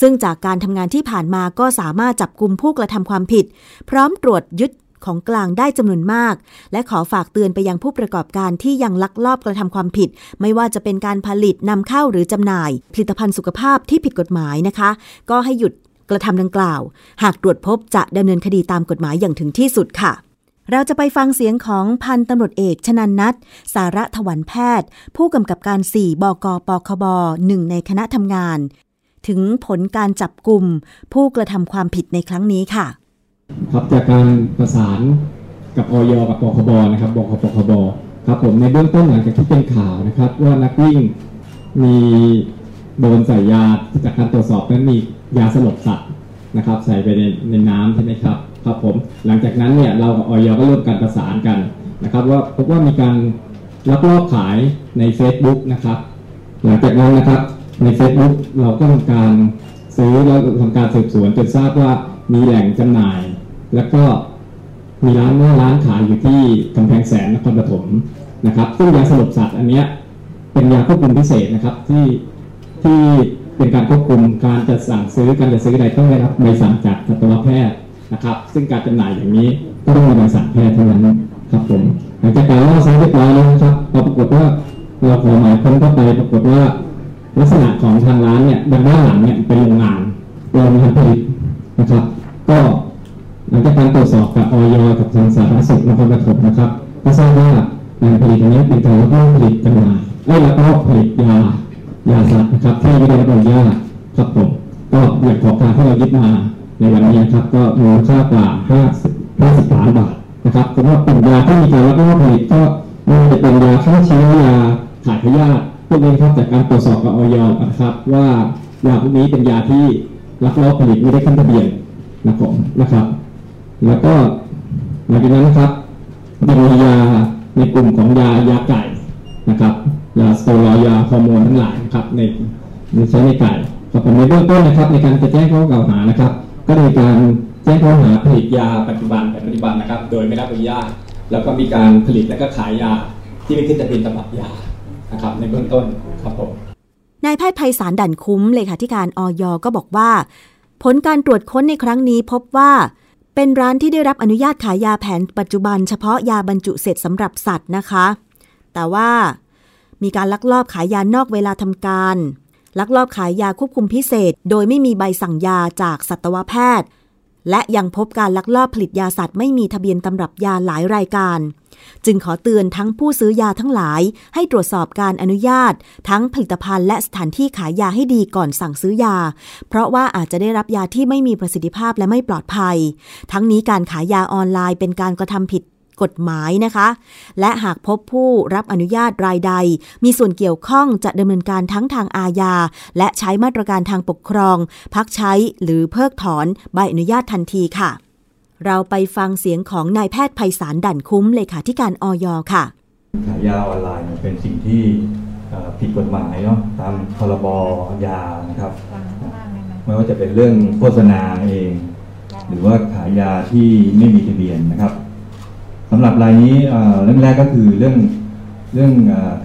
ซึ่งจากการทำงานที่ผ่านมาก็สามารถจับกลุ่มผู้กระทำความผิด พร้อมตรวจยึด ของกลางได้จำนวนมาก และขอฝากเตือนไปยังผู้ประกอบการที่ยังลักลอบกระทำความผิด ไม่ว่าจะเป็นการผลิตนำเข้าหรือจำหน่าย ผลิตภัณฑ์สุขภาพที่ผิดกฎหมายนะคะ ก็ให้หยุดกระทำดังกล่าว หากตรวจพบจะดำเนินคดีตามกฎหมายอย่างถึงที่สุดค่ะเราจะไปฟังเสียงของพันตำรวจเอกชนันนัทสาระถวันแพทย์ ผู้กำกับการ 4 บกปคบหนึ่งในคณะทำงาน ถึงผลการจับกลุ่มผู้กระทำความผิดในครั้งนี้ค่ะ ครับจากการประสานกับออยกับปคบนะครับบกปคบครับผมในเบื้องต้นหลังจากที่เป็นข่าวนะครับ ว่านักวิ่งมีโดนใส่ยาจากการตรวจสอบนั้นมียาสลบสัตว์นะครับ ใส่ไปในในน้ำใช่ไหมครับครับผมหลังจากนั้นเนี่ยเรากับออยก็ร่วมกันประสานกันนะครับ ว่าพบว่ามีการลักลอบขายใน Facebook นะครับ หลังจากนั้นนะครับใน Facebook เราก็ทำการซื้อแล้วทำการสืบสวนจนทราบว่ามีแหล่งจำหน่าย แล้วก็มีร้านหน้าร้านขายอยู่ที่กำแพงแสนนครปฐมนะครับซึ่งยาสลบสัตว์อันเนี้ยเป็นยาควบคุมพิเศษนะครับที่ที่เป็นการควบคุมการจะสั่งซื้อการจะซื้อใดต้องได้รับใบสั่งจากสัตวแพทย์นะครับ ซึ่งการจำหน่ายอย่างนี้ก็ต้องมีใบสั่งแพทย์เท่านั้นครับผมหลังจากการล่าซื้อเรียบร้อยแล้วนะครับเราปรากฏว่าเราขอหมายค้นเข้าไปปรากฏว่า ลักษณะของทางร้านเนี่ยด้านด้านหลังเนี่ยเป็นโรงงานโรงงานผลิตนะครับ ก็ หลังจากการตรวจสอบกับออยกับทางสาธารณสุขนครปฐมนะครับก็ทราบว่างานผลิตอันนี้เป็นการลักลอบผลิตจำหน่ายไอ้ยลักลอบผลิตยายาสัตว์นะครับที่ไม่ได้รับอนุญาตครับผมก็อย่างขอการที่เรายึดมาในวันนี้นะครับก็มูลค่ากว่า50 50ล้านบาทนะครับสำหรับกลุ่มยาที่มีการลักลอบผลิตก็ไม่ว่าจะเป็นยาฆ่าเชื้อยาถ่ายพยาธิพวกนี้ครับจากการตรวจสอบกับออยนะครับ ว่ายาพวกนี้เป็นยาที่ลักลอบผลิตไม่ได้ขึ้นทะเบียนนะครับนะครับ แล้วก็หลังจากนั้นนะครับยังมียาในกลุ่มของยายาไก่นะครับยาสเตียรอยยาฮอร์โมนทั้งหลายนะครับในในใช้ในไก่ครับผมในเบื้องต้นนะครับ ในการจะแจ้งข้อกล่าวหานะครับ ก็ในการแจ้งข้อหาผลิตยาปัจจุบันแบบปัจจุบันนะครับ โดยไม่รับอนุญาตแล้วก็มีการผลิตและก็ขายยาที่ไม่ขึ้นทะเบียนตำรับยานะครับ ในเบื้องต้นครับผมนายแพทย์ไพศาลดั่นคุ้มเลยค่ะที่การออยก็บอกว่า ผลการตรวจค้นในครั้งนี้พบว่า เป็นร้านที่ได้รับอนุญาตขายยาแผนปัจจุบันเฉพาะยาบรรจุเสร็จสำหรับสัตว์นะคะ แต่ว่ามีการลักลอบขายยานอกเวลาทำการ ลักลอบขายยาควบคุมพิเศษ โดยไม่มีใบสั่งยาจากสัตวแพทย์ และยังพบการลักลอบผลิตยาสัตว์ไม่มีทะเบียนตำรับยาหลายรายการ จึงขอเตือนทั้งผู้ซื้อยาทั้งหลาย ให้ตรวจสอบการอนุญาต ทั้งผลิตภัณฑ์และสถานที่ขายยาให้ดีก่อนสั่งซื้อยา เพราะว่าอาจจะได้รับยาที่ไม่มีประสิทธิภาพและไม่ปลอดภัย ทั้งนี้การขายยาออนไลน์เป็นการกระทำผิด กฎหมายนะคะ และหากพบผู้รับอนุญาตรายใด มีส่วนเกี่ยวข้องจะดำเนินการทั้งทางอาญา และใช้มาตรการทางปกครอง พักใช้หรือเพิกถอนใบอนุญาตทันทีค่ะ เราไปฟังเสียงของนายแพทย์ไพศาลดั่นคุ้มเลยค่ะที่การออยค่ะขายยาออนไลน์เป็นสิ่งที่ผิดกฎหมายเนาะตามพรบยานะครับไม่ว่าจะเป็นเรื่องโฆษณาเอง หรือว่าขายยาที่ไม่มีทะเบียนนะครับ สำหรับรายนี้เรื่องแรกก็คือเรื่องเรื่อง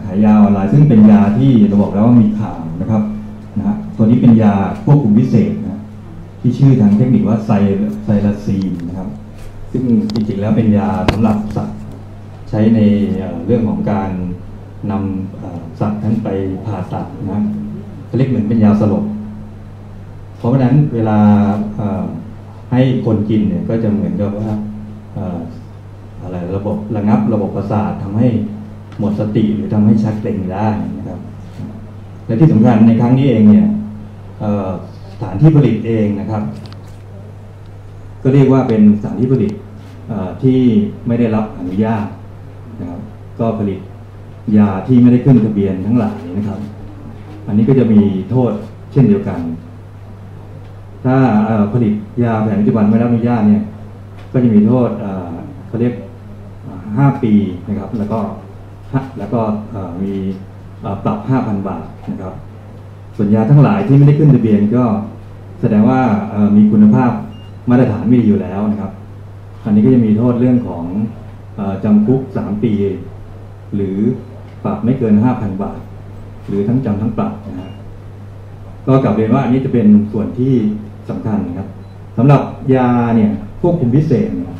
ขายยาออนไลน์ซึ่งเป็นยาที่เราบอกแล้วว่ามีข่าวนะครับนะฮะตัวนี้เป็นยาควบคุมพิเศษนะที่ชื่อทางเทคนิคว่าไซไซลาซีนนะครับ ซึ่งจริงๆแล้วเป็นยาสำหรับสัตว์ใช้ในเรื่องของการนำสัตว์นั้นไปผ่าตัดนะเรียกเหมือนเป็นยาสลบเพราะฉะนั้นเวลาให้คนกินเนี่ยก็จะเหมือนกับว่า อะไรระบบระงับระบบประสาททำให้หมดสติหรือทำให้ชักเกร็งได้นะครับ และที่สำคัญในครั้งนี้เองเนี่ยสถานที่ผลิตเองนะครับ ก็เรียกว่าเป็นสถานที่ผลิตที่ไม่ได้รับอนุญาตนะครับก็ผลิตยาที่ไม่ได้ขึ้นทะเบียนทั้งหลายนะครับ อันนี้ก็จะมีโทษเช่นเดียวกัน ถ้าผลิตยาแผนปัจจุบันไม่ได้รับอนุญาตเนี่ย ก็จะมีโทษเขาเรียก อ่าห้าปีนะครับแล้วก็แล้วก็มีปรับห้าพันบาทนะครับ ส่วนยาทั้งหลายที่ไม่ได้ขึ้นทะเบียนก็แสดงว่ามีคุณภาพมาตรฐานไม่ดีอยู่แล้วนะครับ อันนี้ก็จะมีโทษเรื่องของจำคุกสามปี หรือปรับไม่เกินห้าพันบาท หรือทั้งจำทั้งปรับนะฮะก็กลับเรียนว่าอันนี้จะเป็นส่วนที่สำคัญนะครับสำหรับยาเนี่ยควบคุมพิเศษเนี่ย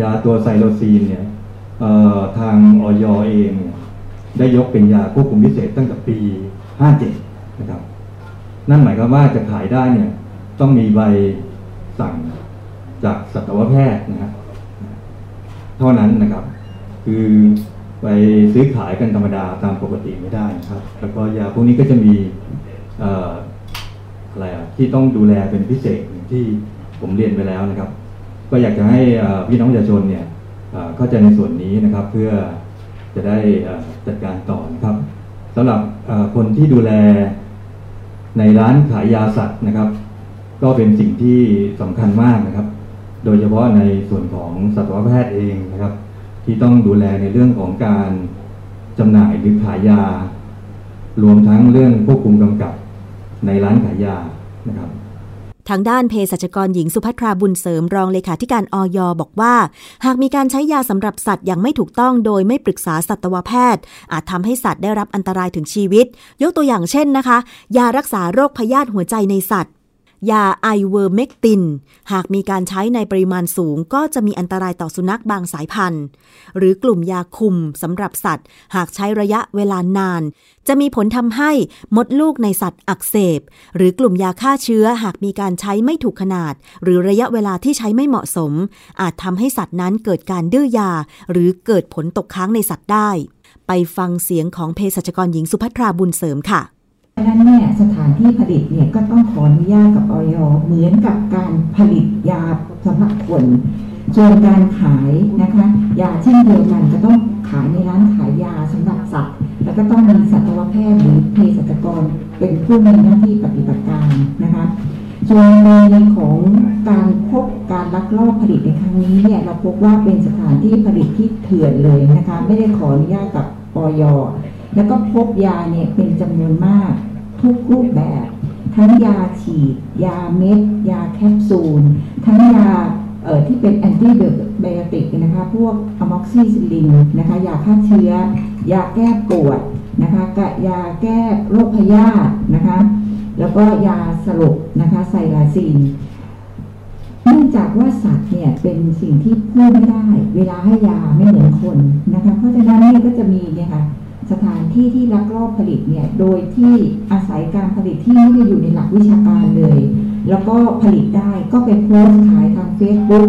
ยาตัวไซโลซีนเนี่ย ทางออยเอง ได้ยกเป็นยาควบคุมพิเศษตั้งแต่ปี 57 นะครับ นั่นหมายความว่าจะขายได้เนี่ยต้องมีใบสั่งจากสัตวแพทย์นะครับเท่านั้นนะครับ คือไปซื้อขายกันธรรมดาตามปกติไม่ได้ครับ แล้วก็ยาพวกนี้ก็จะมีอะไรอะที่ต้องดูแลเป็นพิเศษที่ผมเรียนไปแล้วนะครับ ก็อยากจะให้พี่น้องประชาชนเนี่ย เข้าใจในส่วนนี้นะครับเพื่อจะได้จัดการต่อนะครับสำหรับคนที่ดูแลในร้านขายยาสัตว์นะครับ ก็เป็นสิ่งที่สำคัญมากนะครับ โดยเฉพาะในส่วนของสัตวแพทย์เองนะครับ ที่ต้องดูแลในเรื่องของการจำหน่ายหรือขายยา รวมทั้งเรื่องควบคุมกำกับในร้านขายยานะครับ ทางด้านเภสัชกรหญิงสุภัทราบุญเสริมรองเลขาธิการอยบอกว่า หากมีการใช้ยาสำหรับสัตว์อย่างไม่ถูกต้องโดยไม่ปรึกษาสัตวแพทย์ อาจทำให้สัตว์ได้รับอันตรายถึงชีวิต ยกตัวอย่างเช่นนะคะ ยารักษาโรคพยาธิหัวใจในสัตว์ ยาไอเวอร์เมกติน หากมีการใช้ในปริมาณสูง ก็จะมีอันตรายต่อสุนัขบางสายพันธุ์ หรือกลุ่มยาคุมสำหรับสัตว์ หากใช้ระยะเวลานาน จะมีผลทำให้มดลูกในสัตว์อักเสบ หรือกลุ่มยาฆ่าเชื้อหากมีการใช้ไม่ถูกขนาด หรือระยะเวลาที่ใช้ไม่เหมาะสม อาจทำให้สัตว์นั้นเกิดการดื้อยา หรือเกิดผลตกค้างในสัตว์ได้ ไปฟังเสียงของเภสัชกรหญิงสุภัทราบุญเสริมค่ะ ดังนั้นเนี่ยสถานที่ผลิตเนี่ยก็ต้องขออนุญาตกับออยเหมือนกับการผลิตยาสำหรับคนส่วนการขายนะคะยาเช่นเดียวกันจะต้องขายในร้านขายยาสำหรับสัตว์ แล้วก็ต้องมีสัตวแพทย์หรือเภสัชกรเป็นผู้มีหน้าที่ปฏิบัติการนะคะส่วนในของการพบการลักลอบผลิตในครั้งนี้เนี่ยเราพบว่าเป็นสถานที่ผลิตที่เถื่อนเลยนะคะไม่ได้ขออนุญาตกับอย. แล้วก็พบยาเนี่ยเป็นจำนวนมากทุกรูปแบบ ทั้งยาฉีด ยาเม็ด ยาแคปซูล ทั้งยาเอ่อที่เป็น antibiotic นะคะ พวกอะม็อกซิซิลินนะคะ ยาฆ่าเชื้อ ยาแก้ปวดนะคะกะยาแก้โรคพยาธินะคะ แล้วก็ยาสลบนะคะไซลาซีนเนื่องจากว่าสัตว์เนี่ยเป็นสิ่งที่พูดไม่ได้ เวลาให้ยาไม่เหมือนคนนะคะ เพราะฉะนั้นเนี่ยก็จะมีเนี่ยค่ะ สถานที่ที่ลักลอบผลิตเนี่ยโดยที่อาศัยการผลิตที่ไม่ได้อยู่ในหลักวิชาการเลย แล้วก็ผลิตได้ก็ไปโพสต์ขายทาง Facebook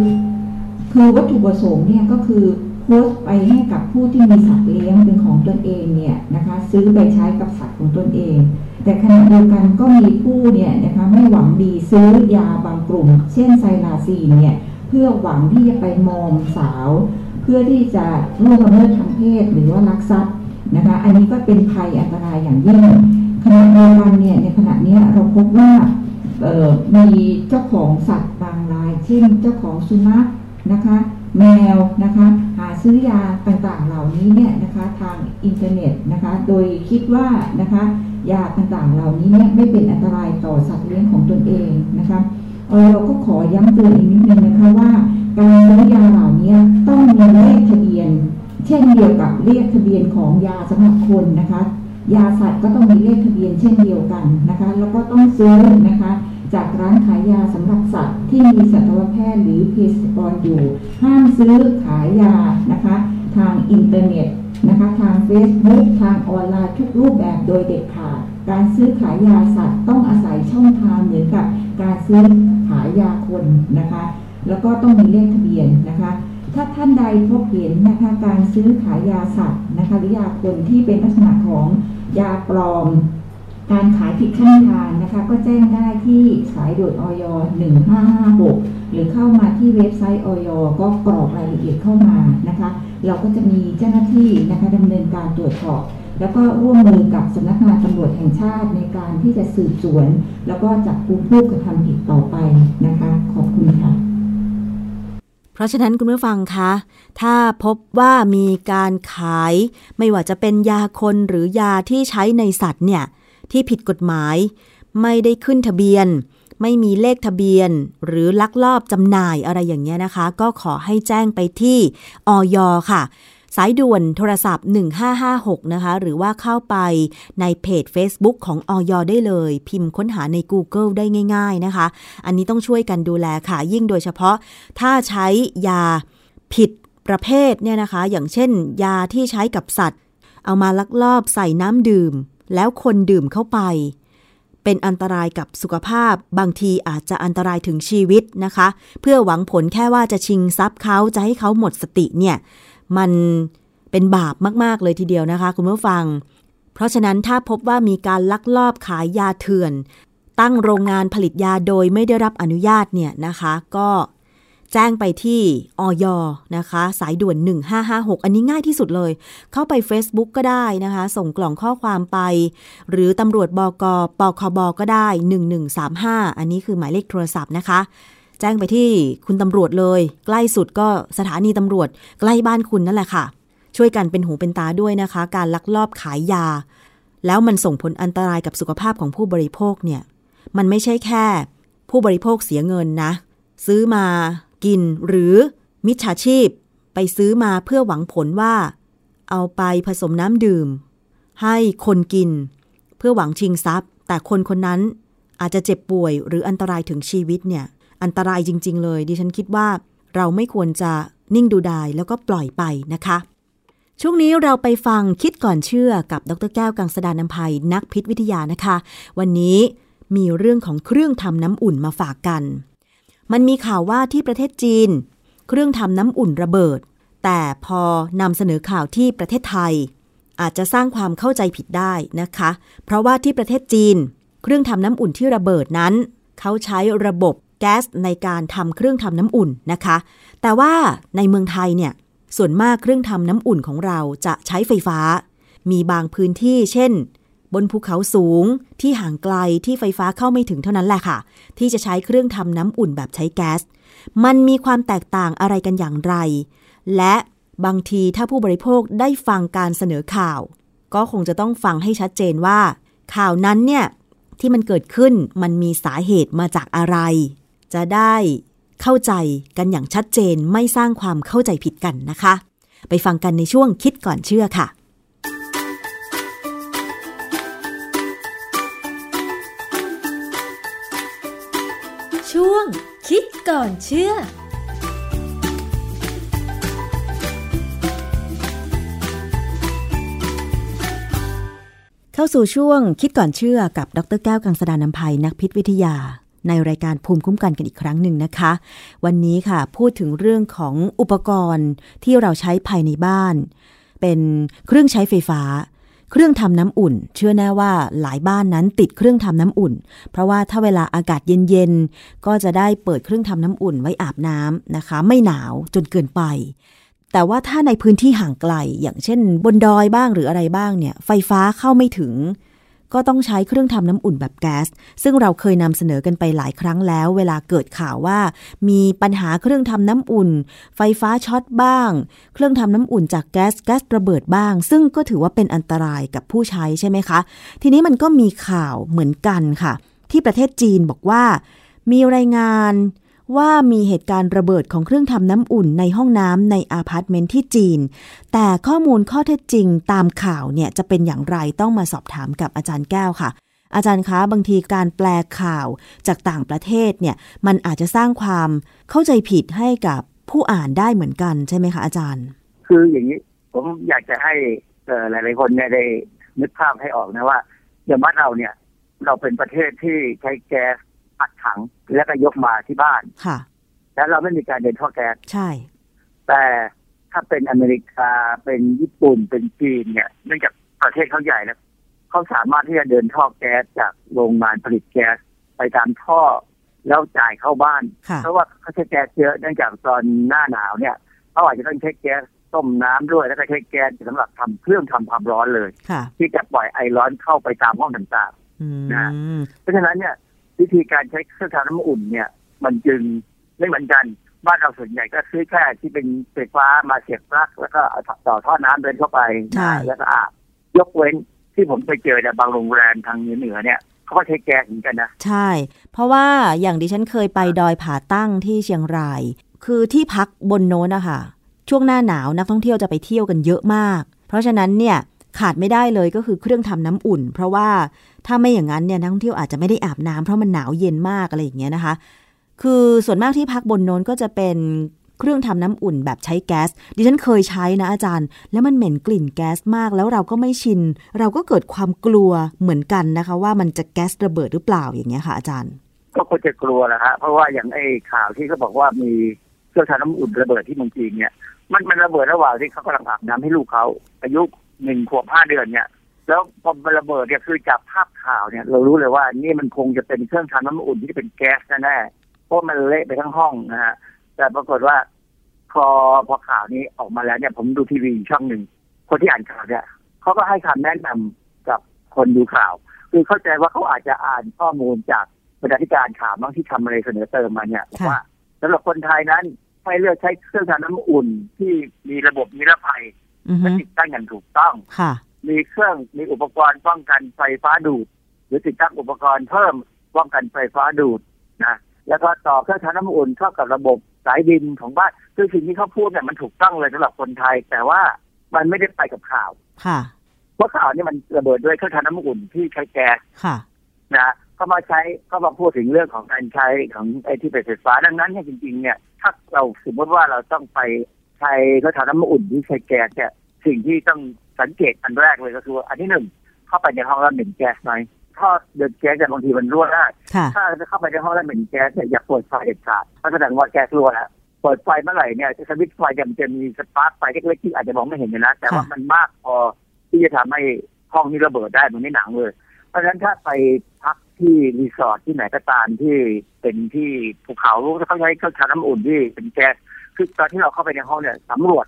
คือวัตถุประสงค์เนี่ยก็คือโพสต์ไปให้กับผู้ที่มีสัตว์เลี้ยงเป็นของตนเองเนี่ยนะคะซื้อไปใช้กับสัตว์ของตนเอง แต่ขณะเดียวกันก็มีผู้เนี่ยนะคะไม่หวังดีซื้อยาบางกลุ่ม เช่นไซลาซีเนี่ยเพื่อหวังที่จะไปมอมสาว เพื่อที่จะล่วงละเมิดทางเพศหรือว่าลักทรัพย์ นะคะ อันนี้ก็เป็นภัยอันตรายอย่างยิ่งขณะเดียวกันเนี่ยในขณะนี้เราพบว่ามีเจ้าของสัตว์บางรายเช่นเจ้าของสุนัขนะคะ แมวนะคะ หาซื้อยาต่างๆเหล่านี้เนี่ยนะคะทางอินเทอร์เน็ตนะคะ โดยคิดว่านะคะยาต่างๆเหล่านี้เนี่ยไม่เป็นอันตรายต่อสัตว์เลี้ยงของตนเองนะคะเราก็ขอย้ำเตือนอีกนิดนึงนะคะว่า การซื้อยาเหล่านี้ต้องมีเลขทะเบียน เช่นเดียวกับเลขทะเบียนของยาสำหรับคนนะคะ ยาสัตว์ก็ต้องมีเลขทะเบียนเช่นเดียวกันนะคะ แล้วก็ต้องซื้อนะคะ จากร้านขายยาสำหรับสัตว์ที่มีสัตวแพทย์หรือเภสัชกรอยู่ ห้ามซื้อขายยานะคะ ทางอินเทอร์เน็ตนะคะทาง Facebook ทางออนไลน์ทุกรูปแบบโดยเด็ดขาดการซื้อขายยาสัตว์ต้องอาศัยช่องทางเหมือนกับการซื้อขายยาคนนะคะ แล้วก็ต้องมีเลขทะเบียนนะคะ ถ้าท่านใดพบเห็นนะคะการซื้อขายยาสัตว์นะคะหรือยาคนที่เป็นลักษณะของยาปลอม การขายผิดขั้นทางนะคะ ก็แจ้งได้ที่สายด่วนออย1556 หรือเข้ามาที่เว็บไซต์ออยก็กรอกรายละเอียดเข้ามานะคะ เราก็จะมีเจ้าหน้าที่นะคะดำเนินการตรวจสอบแล้วก็ร่วมมือกับสำนักงานตำรวจแห่งชาติในการที่จะสืบสวน แล้วก็จับกุมผู้กระทำผิดต่อไปนะคะ ขอบคุณค่ะ เพราะฉะนั้นคุณผู้ฟังคะ ถ้าพบว่ามีการขาย ไม่ว่าจะเป็นยาคนหรือยาที่ใช้ในสัตว์เนี่ย ที่ผิดกฎหมาย ไม่ได้ขึ้นทะเบียน ไม่มีเลขทะเบียน หรือลักลอบจำหน่ายอะไรอย่างเงี้ยนะคะ ก็ขอให้แจ้งไปที่ออยค่ะ สายด่วนโทรศัพท์ 1556 นะคะ หรือว่าเข้าไปในเพจ Facebook ของออยได้เลย พิมพ์ค้นหาใน Google ได้ง่าย ๆนะคะ อันนี้ต้องช่วยกันดูแลค่ะ ยิ่งโดยเฉพาะถ้าใช้ยาผิดประเภทเนี่ยนะคะ อย่างเช่น ยาที่ใช้กับสัตว์ เอามาลักลอบใส่น้ำดื่ม แล้วคนดื่มเข้าไป เป็นอันตรายกับสุขภาพ บางทีอาจจะอันตรายถึงชีวิตนะคะ เพื่อหวังผลแค่ว่าจะชิงทรัพย์เขาจะให้เขาหมดสติเนี่ย มันเป็นบาปมากๆเลยทีเดียวนะคะ คุณผู้ฟัง เพราะฉะนั้นถ้าพบว่ามีการลักลอบขายยาเถื่อน ตั้งโรงงานผลิตยาโดยไม่ได้รับอนุญาตเนี่ยนะคะ ก็แจ้งไปที่ออยนะคะ สายด่วน 1556 อันนี้ง่ายที่สุดเลย เข้าไป Facebook ก็ได้นะคะ ส่งกล่องข้อความไป หรือตำรวจบกปคบก็ได้ 1135 อันนี้คือหมายเลขโทรศัพท์นะคะ แจ้งไปที่คุณตำรวจเลย ใกล้สุดก็สถานีตำรวจ ใกล้บ้านคุณนั่นแหละค่ะ ช่วยกันเป็นหูเป็นตาด้วยนะคะ การลักลอบขายยา แล้วมันส่งผลอันตรายกับสุขภาพของผู้บริโภคเนี่ย มันไม่ใช่แค่ ผู้บริโภคเสียเงินนะ ซื้อมากินหรือมิจฉาชีพ ไปซื้อมาเพื่อหวังผลว่า เอาไปผสมน้ำดื่ม ให้คนกิน เพื่อหวังชิงทรัพย์ แต่คนคนนั้นอาจจะเจ็บป่วยหรืออันตรายถึงชีวิตเนี่ย อันตรายจริง ๆ เลย ดิฉันคิดว่าเราไม่ควรจะนิ่งดูดายแล้วก็ปล่อยไปนะคะ ช่วงนี้เราไปฟังคิดก่อนเชื่อกับดรแก้วกังสดานนภัยนักพิษวิทยานะคะ วันนี้มีเรื่องของเครื่องทำน้ำอุ่นมาฝากกัน มันมีข่าวว่าที่ประเทศจีน เครื่องทำน้ำอุ่นระเบิด แต่พอนำเสนอข่าวที่ประเทศไทย อาจจะสร้างความเข้าใจผิดได้นะคะ เพราะว่าที่ประเทศจีน เครื่องทำน้ำอุ่นที่ระเบิดนั้น เขาใช้ระบบ ก๊สในการทำเครื่องทำน้ำอุ่นนะคะ แต่ว่าในเมืองไทยเนี่ยส่วนมากเครื่องทำน้ำอุ่นของเราจะใช้ไฟฟ้า มีบางพื้นที่เช่น บนภูเขาสูงที่ห่างไกลที่ไฟฟ้าเข้าไม่ถึงเท่านั้นแหละค่ะ ที่จะใช้เครื่องทำน้ำอุ่นแบบใช้แก๊ส มันมีความแตกต่างอะไรกันอย่างไร และบางทีถ้าผู้บริโภคได้ฟังการเสนอข่าว ก็คงจะต้องฟังให้ชัดเจนว่า ข่าวนั้นเนี่ยที่มันเกิดขึ้นมันมีสาเหตุมาจากอะไร จะได้เข้าใจกันอย่างชัดเจนไม่สร้างความเข้าใจผิดกันนะคะ ไปฟังกันในช่วงคิดก่อนเชื่อค่ะช่วงคิดก่อนเชื่อ เข้าสู่ช่วงคิดก่อนเชื่อกับ ดรแก้วกังสดานนภัยนักพิษวิทยา ในรายการภูมิคุ้มกันกันอีกครั้งหนึ่งนะคะ วันนี้ค่ะพูดถึงเรื่องของอุปกรณ์ที่เราใช้ภายในบ้าน เป็นเครื่องใช้ไฟฟ้า เครื่องทำน้ำอุ่น เชื่อแน่ว่าหลายบ้านนั้นติดเครื่องทำน้ำอุ่น เพราะว่าถ้าเวลาอากาศเย็นๆก็จะได้เปิดเครื่องทำน้ำอุ่นไว้อาบน้ำนะคะ ไม่หนาวจนเกินไปแต่ว่าถ้าในพื้นที่ห่างไกล อย่างเช่น บนดอยบ้างหรืออะไรบ้างเนี่ย ไฟฟ้าเข้าไม่ถึง ก็ต้องใช้เครื่องทำน้ำอุ่นแบบแก๊ส ซึ่งเราเคยนำเสนอกันไปหลายครั้งแล้ว เวลาเกิดข่าวว่า มีปัญหาเครื่องทำน้ำอุ่น ไฟฟ้าช็อตบ้าง เครื่องทำน้ำอุ่นจากแก๊สแก๊สระเบิดบ้าง ซึ่งก็ถือว่าเป็นอันตรายกับผู้ใช้ใช่ไหมคะ ทีนี้มันก็มีข่าวเหมือนกันค่ะ ที่ประเทศจีนบอกว่า มีรายงาน ว่ามีเหตุการณ์ระเบิดของเครื่องทำน้ำอุ่นในห้องน้ำในอพาร์ตเมนต์ที่จีน แต่ข้อมูลข้อเท็จจริงตามข่าวเนี่ยจะเป็นอย่างไรต้องมาสอบถามกับอาจารย์แก้วค่ะ อาจารย์คะบางทีการแปลข่าวจากต่างประเทศเนี่ยมันอาจจะสร้างความเข้าใจผิดให้กับผู้อ่านได้เหมือนกันใช่ไหมคะอาจารย์ คืออย่างนี้ผมอยากจะให้หลาย ๆ คนเนี่ยได้นึกภาพให้ออกนะว่าอย่างบ้านเราเนี่ย เราเป็นประเทศที่ใช้แก๊ส อัดถังแล้วก็ยกมาที่บ้านค่ะ แล้วเราไม่มีการเดินท่อแก๊สใช่ แต่ถ้าเป็นอเมริกาเป็นญี่ปุ่นเป็นจีนเนี่ยเนื่องจากประเทศเขาใหญ่แล้วเขาสามารถที่จะเดินท่อแก๊สจากโรงงานผลิตแก๊สไปตามท่อแล้วจ่ายเข้าบ้านค่ะเพราะว่าเขาใช้แก๊สเยอะเนื่องจากตอนหน้าหนาวเนี่ยเขาอาจจะต้องใช้แก๊สต้มน้ำด้วยแล้วก็ใช้แก๊สสำหรับทำเครื่องทำความร้อนเลยค่ะที่จะปล่อยไอร้อนเข้าไปตามห้องต่างอืมนะๆเพราะฉะนั้นเนี่ย วิธีการใช้เครื่องทำน้ำอุ่นเนี่ย มันจึงไม่เหมือนกันบ้านเราส่วนใหญ่ก็ซื้อแค่ที่เป็นไฟฟ้ามาเสียบปลั๊กแล้วก็เอาต่อท่อน้ำเดินเข้าไปใช่นะแล้วก็อาบยกเว้นที่ผมไปเจอเนี่ยบางโรงแรมทางเหนือเนี่ยเขาก็ใช้แก๊สเหมือนกันนะใช่ เพราะว่าอย่างดิฉันเคยไปดอยผาตั้งที่เชียงราย คือที่พักบนโน้นนะคะช่วงหน้าหนาวนักท่องเที่ยวจะไปเที่ยวกันเยอะมาก เพราะฉะนั้นเนี่ยขาดไม่ได้เลยก็คือเครื่องทำน้ำอุ่น เพราะว่า ถ้าไม่อย่างนั้นเนี่ยนักท่องเที่ยวอาจจะไม่ได้อาบน้ำเพราะมันหนาวเย็นมากอะไรอย่างเงี้ยนะคะ คือส่วนมากที่พักบนโน้นก็จะเป็นเครื่องทำน้ำอุ่นแบบใช้แก๊สดิฉันเคยใช้นะอาจารย์ แล้วมันเหม็นกลิ่นแก๊สมาก แล้วเราก็ไม่ชิน เราก็เกิดความกลัวเหมือนกันนะคะ ว่ามันจะแก๊สระเบิดหรือเปล่าอย่างเงี้ยค่ะอาจารย์ ก็ควรจะกลัวแหละฮะเพราะว่าอย่างไอ้ข่าวที่เขาบอกว่ามีเครื่องทำน้ำอุ่นระเบิดที่เมืองจีนเนี่ยมันมันระเบิดระหว่างที่เขากำลังอาบน้ำให้ลูกเขาอายุหนึ่งขวบห้าเดือนเนี่ย แล้วพอมันระเบิดเนี่ยคือจากภาพข่าวเนี่ย เรารู้เลยว่านี่มันคงจะเป็นเครื่องทำน้ำอุ่นที่เป็นแก๊สแน่ๆเพราะมันเละไปทั้งห้องนะฮะแต่ปรากฏว่าพอพอข่าวนี้ออกมาแล้วเนี่ย ผมดูทีวีช่องหนึ่งคนที่อ่านข่าวเนี่ยเขาก็ให้คำแนะนำกับคนดูข่าว คือเข้าใจว่าเขาอาจจะอ่านข้อมูลจากบรรณาธิการข่าวบ้างที่ทำอะไรเสนอเติมมาเนี่ยบอกว่าสำหรับคนไทยนั้นให้เลือกใช้เครื่องทำน้ำอุ่นที่มีระบบนิรภัยอือฮึและติดตั้งอย่างถูกต้องค่ะ มีเครื่องมีอุปกรณ์ป้องกันไฟฟ้าดูด หรือติดตั้งอุปกรณ์เพิ่มป้องกันไฟฟ้าดูดนะแล้วก็ต่อเครื่องทำน้ำอุ่นเข้ากับระบบสายดินของบ้านคือสิ่งที่เขาพูดเนี่ยมันถูกต้องเลยสำหรับคนไทย แต่ว่ามันไม่ได้ไปกับข่าวค่ะเพราะข่าวเนี่ยมันระเบิดด้วยเครื่องทำน้ำอุ่นที่ใช้แก๊สค่ะนะก็มาใช้ก็มาพูดถึงเรื่องของการใช้ของไอ้ที่เป็นไฟฟ้าดังนั้นเนี่ยจริง ๆ เนี่ยถ้าเราสมมติว่าเราต้องไปใช้เครื่องทำน้ำอุ่นที่ใช้แก๊สเนี่ยสิ่งที่ต้อง สังเกตอันแรกเลยก็คือว่าอันที่หนึ่งเข้าไปในห้องแล้วเหม็นแก๊สไหมถ้าเดินแก๊สเนี่ยบางทีมันรั่วได้ค่ะถ้าจะเข้าไปในห้องแล้วเหม็นแก๊สเนี่ยอย่าเปิดไฟเด็ดขาดเพราะแสดงว่าแก๊สรั่วแล้วเปิดไฟเมื่อไหร่เนี่ยสวิตช์ไฟเนี่ยมันจะมีสปาร์คไฟเล็กๆที่อาจจะมองไม่เห็นเลยนะแต่ว่าค่ะมันมากพอที่จะทำให้ห้องนี้ระเบิดได้เหมันในหนังเลย เพราะฉะนั้นถ้าไปพักที่รีสอร์ทที่ไหนก็ตามที่เป็นที่ภูเขาเขาใช้เครื่องทำน้ำอุ่นที่เป็นแก๊สคือตอนที่เราเข้าไปในห้องเนี่ยสำรวจ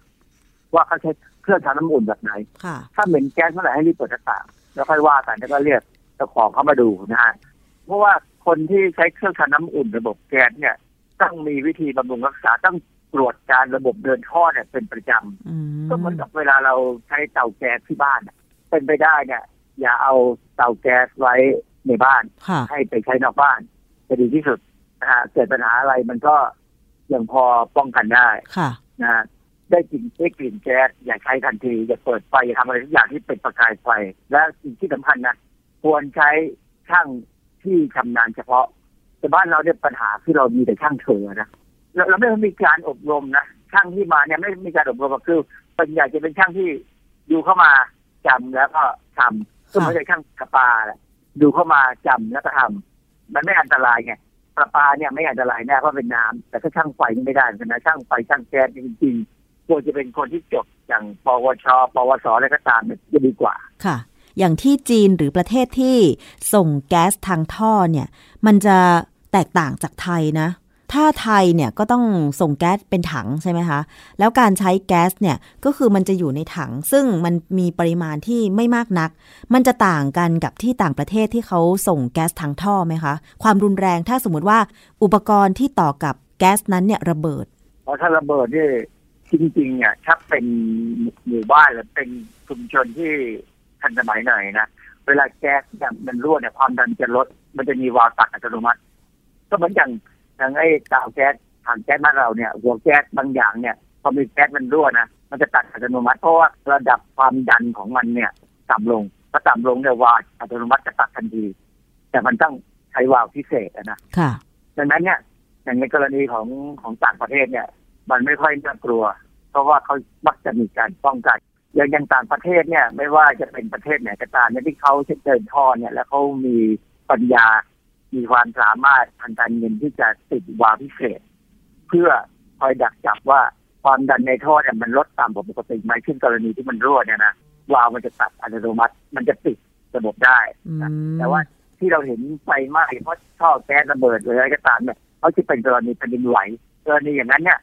ว่าเขาใช้ เครื่องทำน้ำอุ่นแบบไหนค่ะถ้าเหม็นแก๊สเมื่อไหร่ให้รีบเปิดหน้าต่างแล้วค่อยว่ากันแล้วก็เรียกเจ้าของเข้ามาดูนะฮะเพราะว่าคนที่ใช้เครื่องทำน้ำอุ่นระบบแก๊สเนี่ย ต้องมีวิธีบำรุงรักษาต้องตรวจการระบบเดินท่อเนี่ย เป็นประจำอืมก็เหมือนกับเวลาเราใช้เตาแก๊สที่บ้านน่ะเป็นไปได้เนี่ย อย่าเอาเตาแก๊สไว้ในบ้านค่ะให้ไปใช้นอกบ้านจะดีที่สุดนะฮะเกิดปัญหาอะไรมันก็ยังพอป้องกันได้ค่ะนะฮะ ได้กลิ่นได้กลิ่นแก๊สอย่าใช้ทันที อย่าเปิดไฟอย่าทำอะไรทุกอย่างที่เป็นประกายไฟ และสิ่งที่สำคัญนะควรใช้ช่างที่ชำนาญเฉพาะ แต่บ้านเราเนี่ยปัญหาที่เรามีแต่ช่างเถอนะเราเราไม่มีการอบรมนะช่างที่มาเนี่ยไม่มีการอบรมก็คือเป็นใหญ่จะเป็นช่างที่ดูเข้ามาจำแล้วก็ทำก็ไม่ใช่ช่างกระปาแหละดูเข้ามาจำแล้วก็ทำมันไม่อันตรายไงประปาเนี่ยไม่อันตรายแน่เพราะเป็นน้ำแต่ถ้าช่างไฟนี่ไม่ได้เหมือนกันนะช่างไฟช่างแก๊สจริง ควรจะเป็นคนที่จบอย่างปวช ปวสอะไรก็ตามเนี่ยจะดีกว่าค่ะ อย่างที่จีนหรือประเทศที่ส่งแก๊สทางท่อเนี่ย มันจะแตกต่างจากไทยนะ ถ้าไทยเนี่ยก็ต้องส่งแก๊สเป็นถังใช่ไหมคะ แล้วการใช้แก๊สเนี่ยก็คือมันจะอยู่ในถัง ซึ่งมันมีปริมาณที่ไม่มากนัก มันจะต่างกันกับที่ต่างประเทศที่เขาส่งแก๊สทางท่อไหมคะ ความรุนแรงถ้าสมมุติว่าอุปกรณ์ที่ต่อกับแก๊สนั้นเนี่ยระเบิดเพราะถ้าระเบิดนี่ จริงๆเนี่ยถ้าเป็นหมู่บ้านหรือเป็นชุมชนที่ทันสมัยหน่อยนะเวลาแก๊สเนี่ยมันรั่วเนี่ยความดันจะลด มันจะมีวาล์วตัดอัตโนมัติ ก็เหมือนอย่างอย่างไอ้เตาแก๊สถังแก๊สบ้านเราเนี่ย หัวแก๊สบางอย่างเนี่ยพอมีแก๊สมันรั่วนะมันจะตัดอัตโนมัติเพราะว่าระดับความดันของมันเนี่ยต่ำลงถ้าต่ำลงเนี่ยวาล์วอัตโนมัติจะตัดทันที แต่มันต้องใช้วาล์วพิเศษอะนะค่ะดังนั้นเนี่ยอย่างในกรณีของของต่างประเทศเนี่ย มันไม่ค่อยน่ากลัว เพราะว่าเขามักจะมีการป้องกันอย่างอย่างต่างประเทศเนี่ย ไม่ว่าจะเป็นประเทศไหนก็ตามเนี่ยที่เขาเดินท่อเนี่ย แล้วเขามีปัญญา มีความสามารถทางการเงินที่จะติดวาล์วพิเศษ เพื่อคอยดักจับว่าความดันในท่อเนี่ยมันลดตามปกติไหมขึ้นกรณีที่มันรั่วเนี่ยนะวาล์วมันจะตัดอัตโนมัติ มันจะปิดระบบได้อืมแต่ว่าที่เราเห็นไฟไหม้เพราะท่อแก๊สระเบิดหรืออะไรก็ตามเนี่ยเขาจะเป็นกรณีแผ่นดินไหวกรณีอย่างนั้นเนี่ย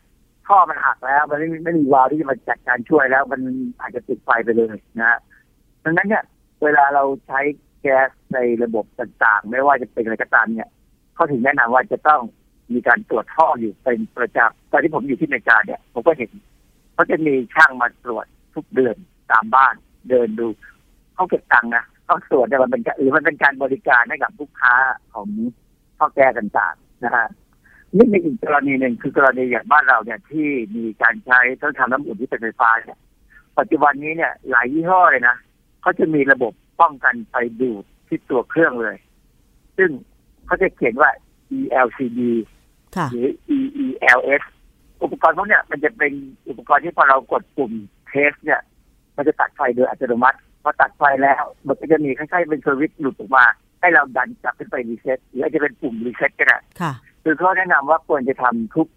ท่อมันหักแล้ว มันไม่มีไม่มีวาล์วที่จะมาจัดการช่วยแล้ว มันอาจจะติดไฟไปเลยนะฮะดังนั้นเนี่ย เวลาเราใช้แก๊สในระบบต่างๆ ไม่ว่าจะเป็นอะไรก็ตามเนี่ยเขาถึงแนะนำว่าจะต้องมีการตรวจท่ออยู่เป็นประจำตอนที่ผมอยู่ที่อเมริกาเนี่ย ผมก็เห็นเขาจะมีช่างมาตรวจทุกเดือนตามบ้านเดินดูเขาเก็บตังค์นะต้องตรวจเนี่มันเป็นหรือมันเป็นการบริการให้กับลูกค้าของพ่อแก้ต่างๆนะฮะ นี่ในอีกกรณีหนึ่งคือกรณีอย่างบ้านเราเนี่ยที่มีการใช้เครื่องทำน้ำอุ่นที่เป็นไฟฟ้าเนี่ยปัจจุบันนี้เนี่ยหลายยี่ห้อเลยนะเขาจะมีระบบป้องกันไฟดูดที่ตัวเครื่องเลย ซึ่งเขาจะเขียนว่า ELCD ค่ะหรือ EELS อุปกรณ์พวกเนี้ยมันจะเป็นอุปกรณ์ที่พอเรากดปุ่มเทสเนี่ย มันจะตัดไฟโดยอัตโนมัติพอตัดไฟแล้ว มันก็จะมีคล้ายๆเป็นสวิตช์หลุดออกมา ให้เราดันกลับขึ้นไปรีเซ็ตหรืออาจจะเป็นปุ่มรีเซ็ตก็ได้ คือเขาแนะนำว่าควรจะทำทุก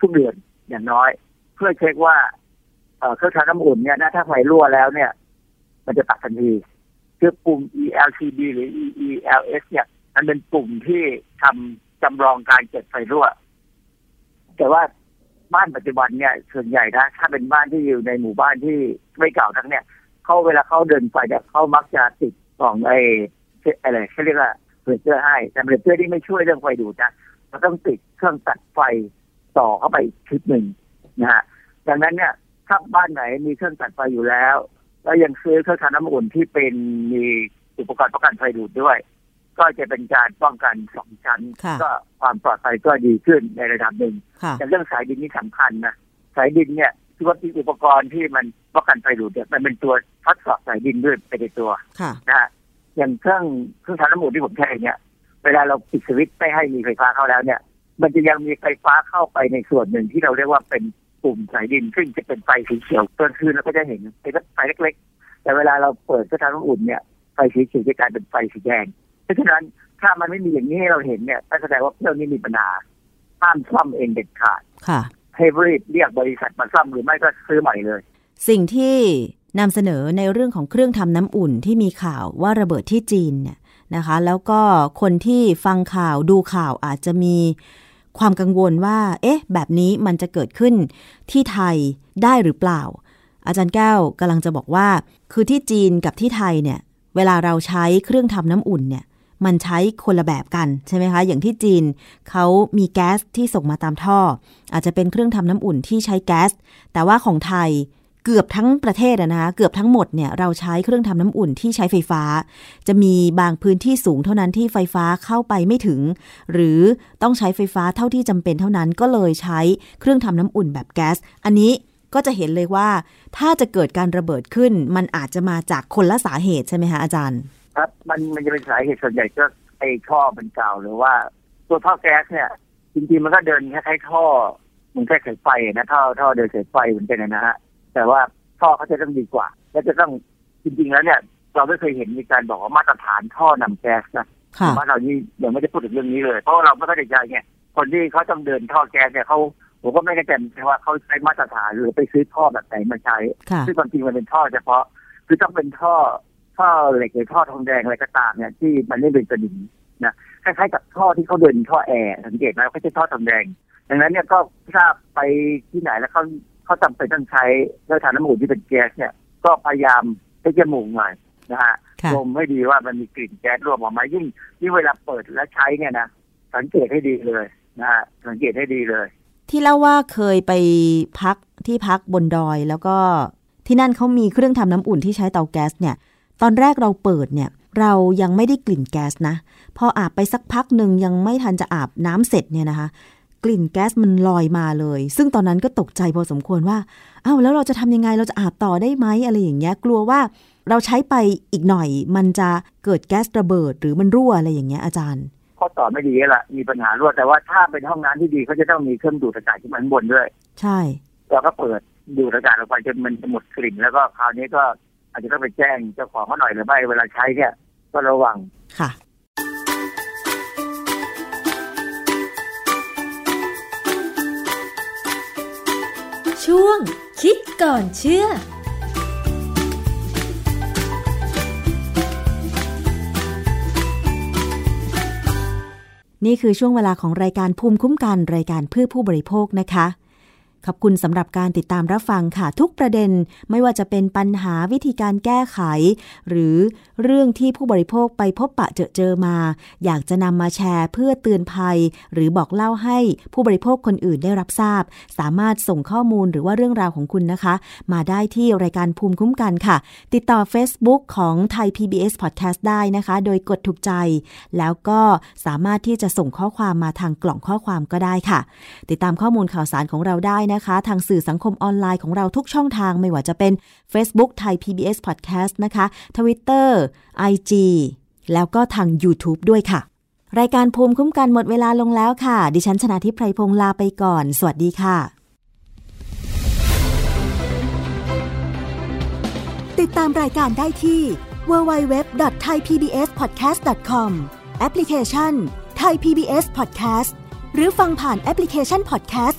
ทุกเดือนอย่างน้อย เพื่อเช็คว่าเครื่องทำน้ำอุ่นเนี่ยถ้าไฟรั่วแล้วเนี่ย มันจะตัดทันทีคือปุ่ม ELCB หรือ EELS เนี่ย มันเป็นปุ่มที่ทำจำลองการเกิดไฟรั่ว แต่ว่าบ้านปัจจุบันเนี่ย ส่วนใหญ่นะถ้าเป็นบ้านที่อยู่ในหมู่บ้านที่ไม่เก่าทั้งเนี่ยเขาเวลาเขาเดินไฟเนี่ยเขามักจะติดกล่องไอ้อะไรเขาเรียกว่า เบรกเกอร์ให้แต่เบรกเกอร์ที่ไม่ช่วยเรื่องไฟดูดนะเราต้องติดเครื่องตัดไฟต่อเข้าไปอีกชุดหนึ่งนะฮะดังนั้นเนี่ยถ้าบ้านไหนมีเครื่องตัดไฟอยู่แล้ว แล้วยังซื้อเครื่องทำน้ำอุ่นที่เป็นมีอุปกรณ์ป้องกันไฟดูดด้วย ก็จะเป็นการป้องกันสองชั้นค่ะก็ความปลอดภัยก็ดีขึ้นในระดับหนึ่งค่ะแต่เรื่องสายดินนี่สำคัญนะสายดินเนี่ยคือว่ามีอุปกรณ์ที่มันป้องกันไฟดูดเนี่ยมันเป็นตัวทดสอบสายดินด้วยไปในตัวค่ะนะฮะ อย่างเครื่องเครื่องทำน้ำอุ่นที่ผมใช้เนี่ย เวลาเราปิดสวิตช์ไม่ให้มีไฟฟ้าเข้าแล้วเนี่ย มันจะยังมีไฟฟ้าเข้าไปในส่วนหนึ่งที่เราเรียกว่าเป็นปุ่มสายดิน ซึ่งจะเป็นไฟสีเขียวตอนคืนเราก็จะเห็นเป็นไฟเล็ก ๆ แต่เวลาเราเปิดเครื่องทำน้ำอุ่นเนี่ยไฟสีเขียวจะกลายเป็นไฟสีแดง เพราะฉะนั้นถ้ามันไม่มีอย่างนี้ให้เราเห็นเนี่ยก็แสดงว่าเครื่องนี้มีปัญหาห้ามซ่อมเองเด็ดขาดค่ะให้รีบเรียกบริษัทมาซ่อมหรือไม่ก็ซื้อใหม่เลย สิ่งที่ นำเสนอในเรื่องของเครื่องทำน้ำอุ่นที่มีข่าวว่าระเบิดที่จีนเนี่ยนะคะ แล้วก็คนที่ฟังข่าวดูข่าวอาจจะมีความกังวลว่า เอ๊ะ แบบนี้มันจะเกิดขึ้นที่ไทยได้หรือเปล่า อาจารย์แก้วกำลังจะบอกว่า คือที่จีนกับที่ไทยเนี่ย เวลาเราใช้เครื่องทำน้ำอุ่นเนี่ยมันใช้คนละแบบกันใช่ไหมคะ อย่างที่จีนเขามีแก๊สที่ส่งมาตามท่อ อาจจะเป็นเครื่องทำน้ำอุ่นที่ใช้แก๊ส แต่ว่าของไทย เกือบทั้งประเทศอะนะคะเกือบทั้งหมดเนี่ยเราใช้เครื่องทำน้ำอุ่นที่ใช้ไฟฟ้า จะมีบางพื้นที่สูงเท่านั้นที่ไฟฟ้าเข้าไปไม่ถึง หรือต้องใช้ไฟฟ้าเท่าที่จำเป็นเท่านั้นก็เลยใช้เครื่องทำน้ำอุ่นแบบแก๊ส อันนี้ก็จะเห็นเลยว่า ถ้าจะเกิดการระเบิดขึ้น มันอาจจะมาจากคนละสาเหตุใช่ไหมคะอาจารย์ ครับมันมันจะเป็นสาเหตุส่วนใหญ่ก็ไอ้ท่อมันเก่าหรือว่าตัวท่อแก๊สเนี่ยจริงๆมันก็เดินคล้ายๆท่อมันแค่สายไฟนะท่อท่อเดินสายไฟเหมือนกันนะฮะ แต่ว่าท่อเขาจะต้องดีกว่า และจะต้องจริง ๆ แล้วเนี่ย เราไม่เคยเห็นมีการบอกว่ามาตรฐานท่อนำแก๊สนะค่ะบ้านเรานี่ยังไม่ได้พูดถึงเรื่องนี้เลย เพราะว่าเราไม่เข้าใจไงคนที่เขาต้องเดินท่อแก๊สเนี่ยเขาผมก็ไม่แน่ใจเหมือนกันว่าเขาใช้มาตรฐานหรือไปซื้อท่อแบบไหนมาใช้ค่ะซึ่งความจริงมันเป็นท่อเฉพาะ คือต้องเป็นท่อท่อเหล็กหรือท่อทองแดงอะไรก็ตามเนี่ยที่มันไม่เป็นสนิมนะคล้ายๆกับท่อที่เขาเดินท่อแอร์สังเกตไหมว่าไม่ใช่ท่อทองแดง ดังนั้นเนี่ยก็ทราบไปที่ไหนแล้วเขา เขาจำเป็นต้องใช้เครื่องทำน้ำอุ่นที่เป็นแก๊สเนี่ย ก็พยายามให้จมูกหน่อยนะฮะค่ะดมให้ดีว่ามันมีกลิ่นแก๊สร่วมออกมายิ่งยิ่งเวลาเปิดและใช้เนี่ยนะสังเกตให้ดีเลยนะฮะสังเกตให้ดีเลย ที่เล่าว่าเคยไปพักที่พักบนดอยแล้วก็ที่นั่นเขามีเครื่องทำน้ำอุ่นที่ใช้เตาแก๊สเนี่ย ตอนแรกเราเปิดเนี่ย เรายังไม่ได้กลิ่นแก๊สนะ พออาบไปสักพักหนึ่งยังไม่ทันจะอาบน้ำเสร็จเนี่ยนะคะ กลิ่นแก๊สมันลอยมาเลย ซึ่งตอนนั้นก็ตกใจพอสมควรว่าอ้าวแล้วเราจะทำยังไงเราจะอาบต่อได้ไหมอะไรอย่างเงี้ยกลัวว่าเราใช้ไปอีกหน่อย มันจะเกิดแก๊สระเบิดหรือมันรั่วอะไรอย่างเงี้ยอาจารย์ข้อต่อไม่ดีละมีปัญหารั่วแต่ว่าถ้าเป็นห้องน้ำที่ดีเขาจะต้องมีเครื่องดูดอากาศที่มันบนด้วย ใช่เราก็เปิดดูดอากาศออกไปจนมันจะหมดกลิ่นแล้วก็คราวนี้ก็อาจจะต้องไปแจ้งเจ้าของเขาหน่อยหรือไม่เวลาใช้เนี่ยก็ระวังค่ะ ช่วง คิดก่อนเชื่อนี่คือช่วงเวลาของรายการภูมิคุ้มกันรายการเพื่อผู้บริโภคนะคะ ขอบคุณสำหรับการติดตามรับฟังค่ะทุกประเด็นไม่ว่าจะเป็นปัญหาวิธีการแก้ไข หรือเรื่องที่ผู้บริโภคไปพบปะเจอเจอมา อยากจะนำมาแชร์เพื่อเตือนภัย หรือบอกเล่าให้ผู้บริโภคคนอื่นได้รับทราบ สามารถส่งข้อมูลหรือว่าเรื่องราวของคุณนะคะ มาได้ที่รายการภูมิคุ้มกันค่ะ ติดต่อ Facebook ของไทย PBS Podcast ได้นะคะ โดยกดถูกใจ แล้วก็สามารถที่จะส่งข้อความมาทางกล่องข้อความก็ได้ค่ะ ติดตามข้อมูลข่าวสารของเราได้นะคะ ทางสื่อสังคมออนไลน์ของเราทุกช่องทางไม่ว่าจะเป็น Facebook ไทย PBS Podcast นะคะ Twitter IG แล้วก็ทาง YouTube ด้วยค่ะ รายการภูมิคุ้มกันหมดเวลาลงแล้วค่ะ ดิฉันชนะทิพไพรพงศ์ลาไปก่อน สวัสดีค่ะ ติดตามรายการได้ที่ www.thaipbspodcast.com แอปพลิเคชัน Thai PBS Podcast หรือฟังผ่านแอปพลิเคชัน Podcast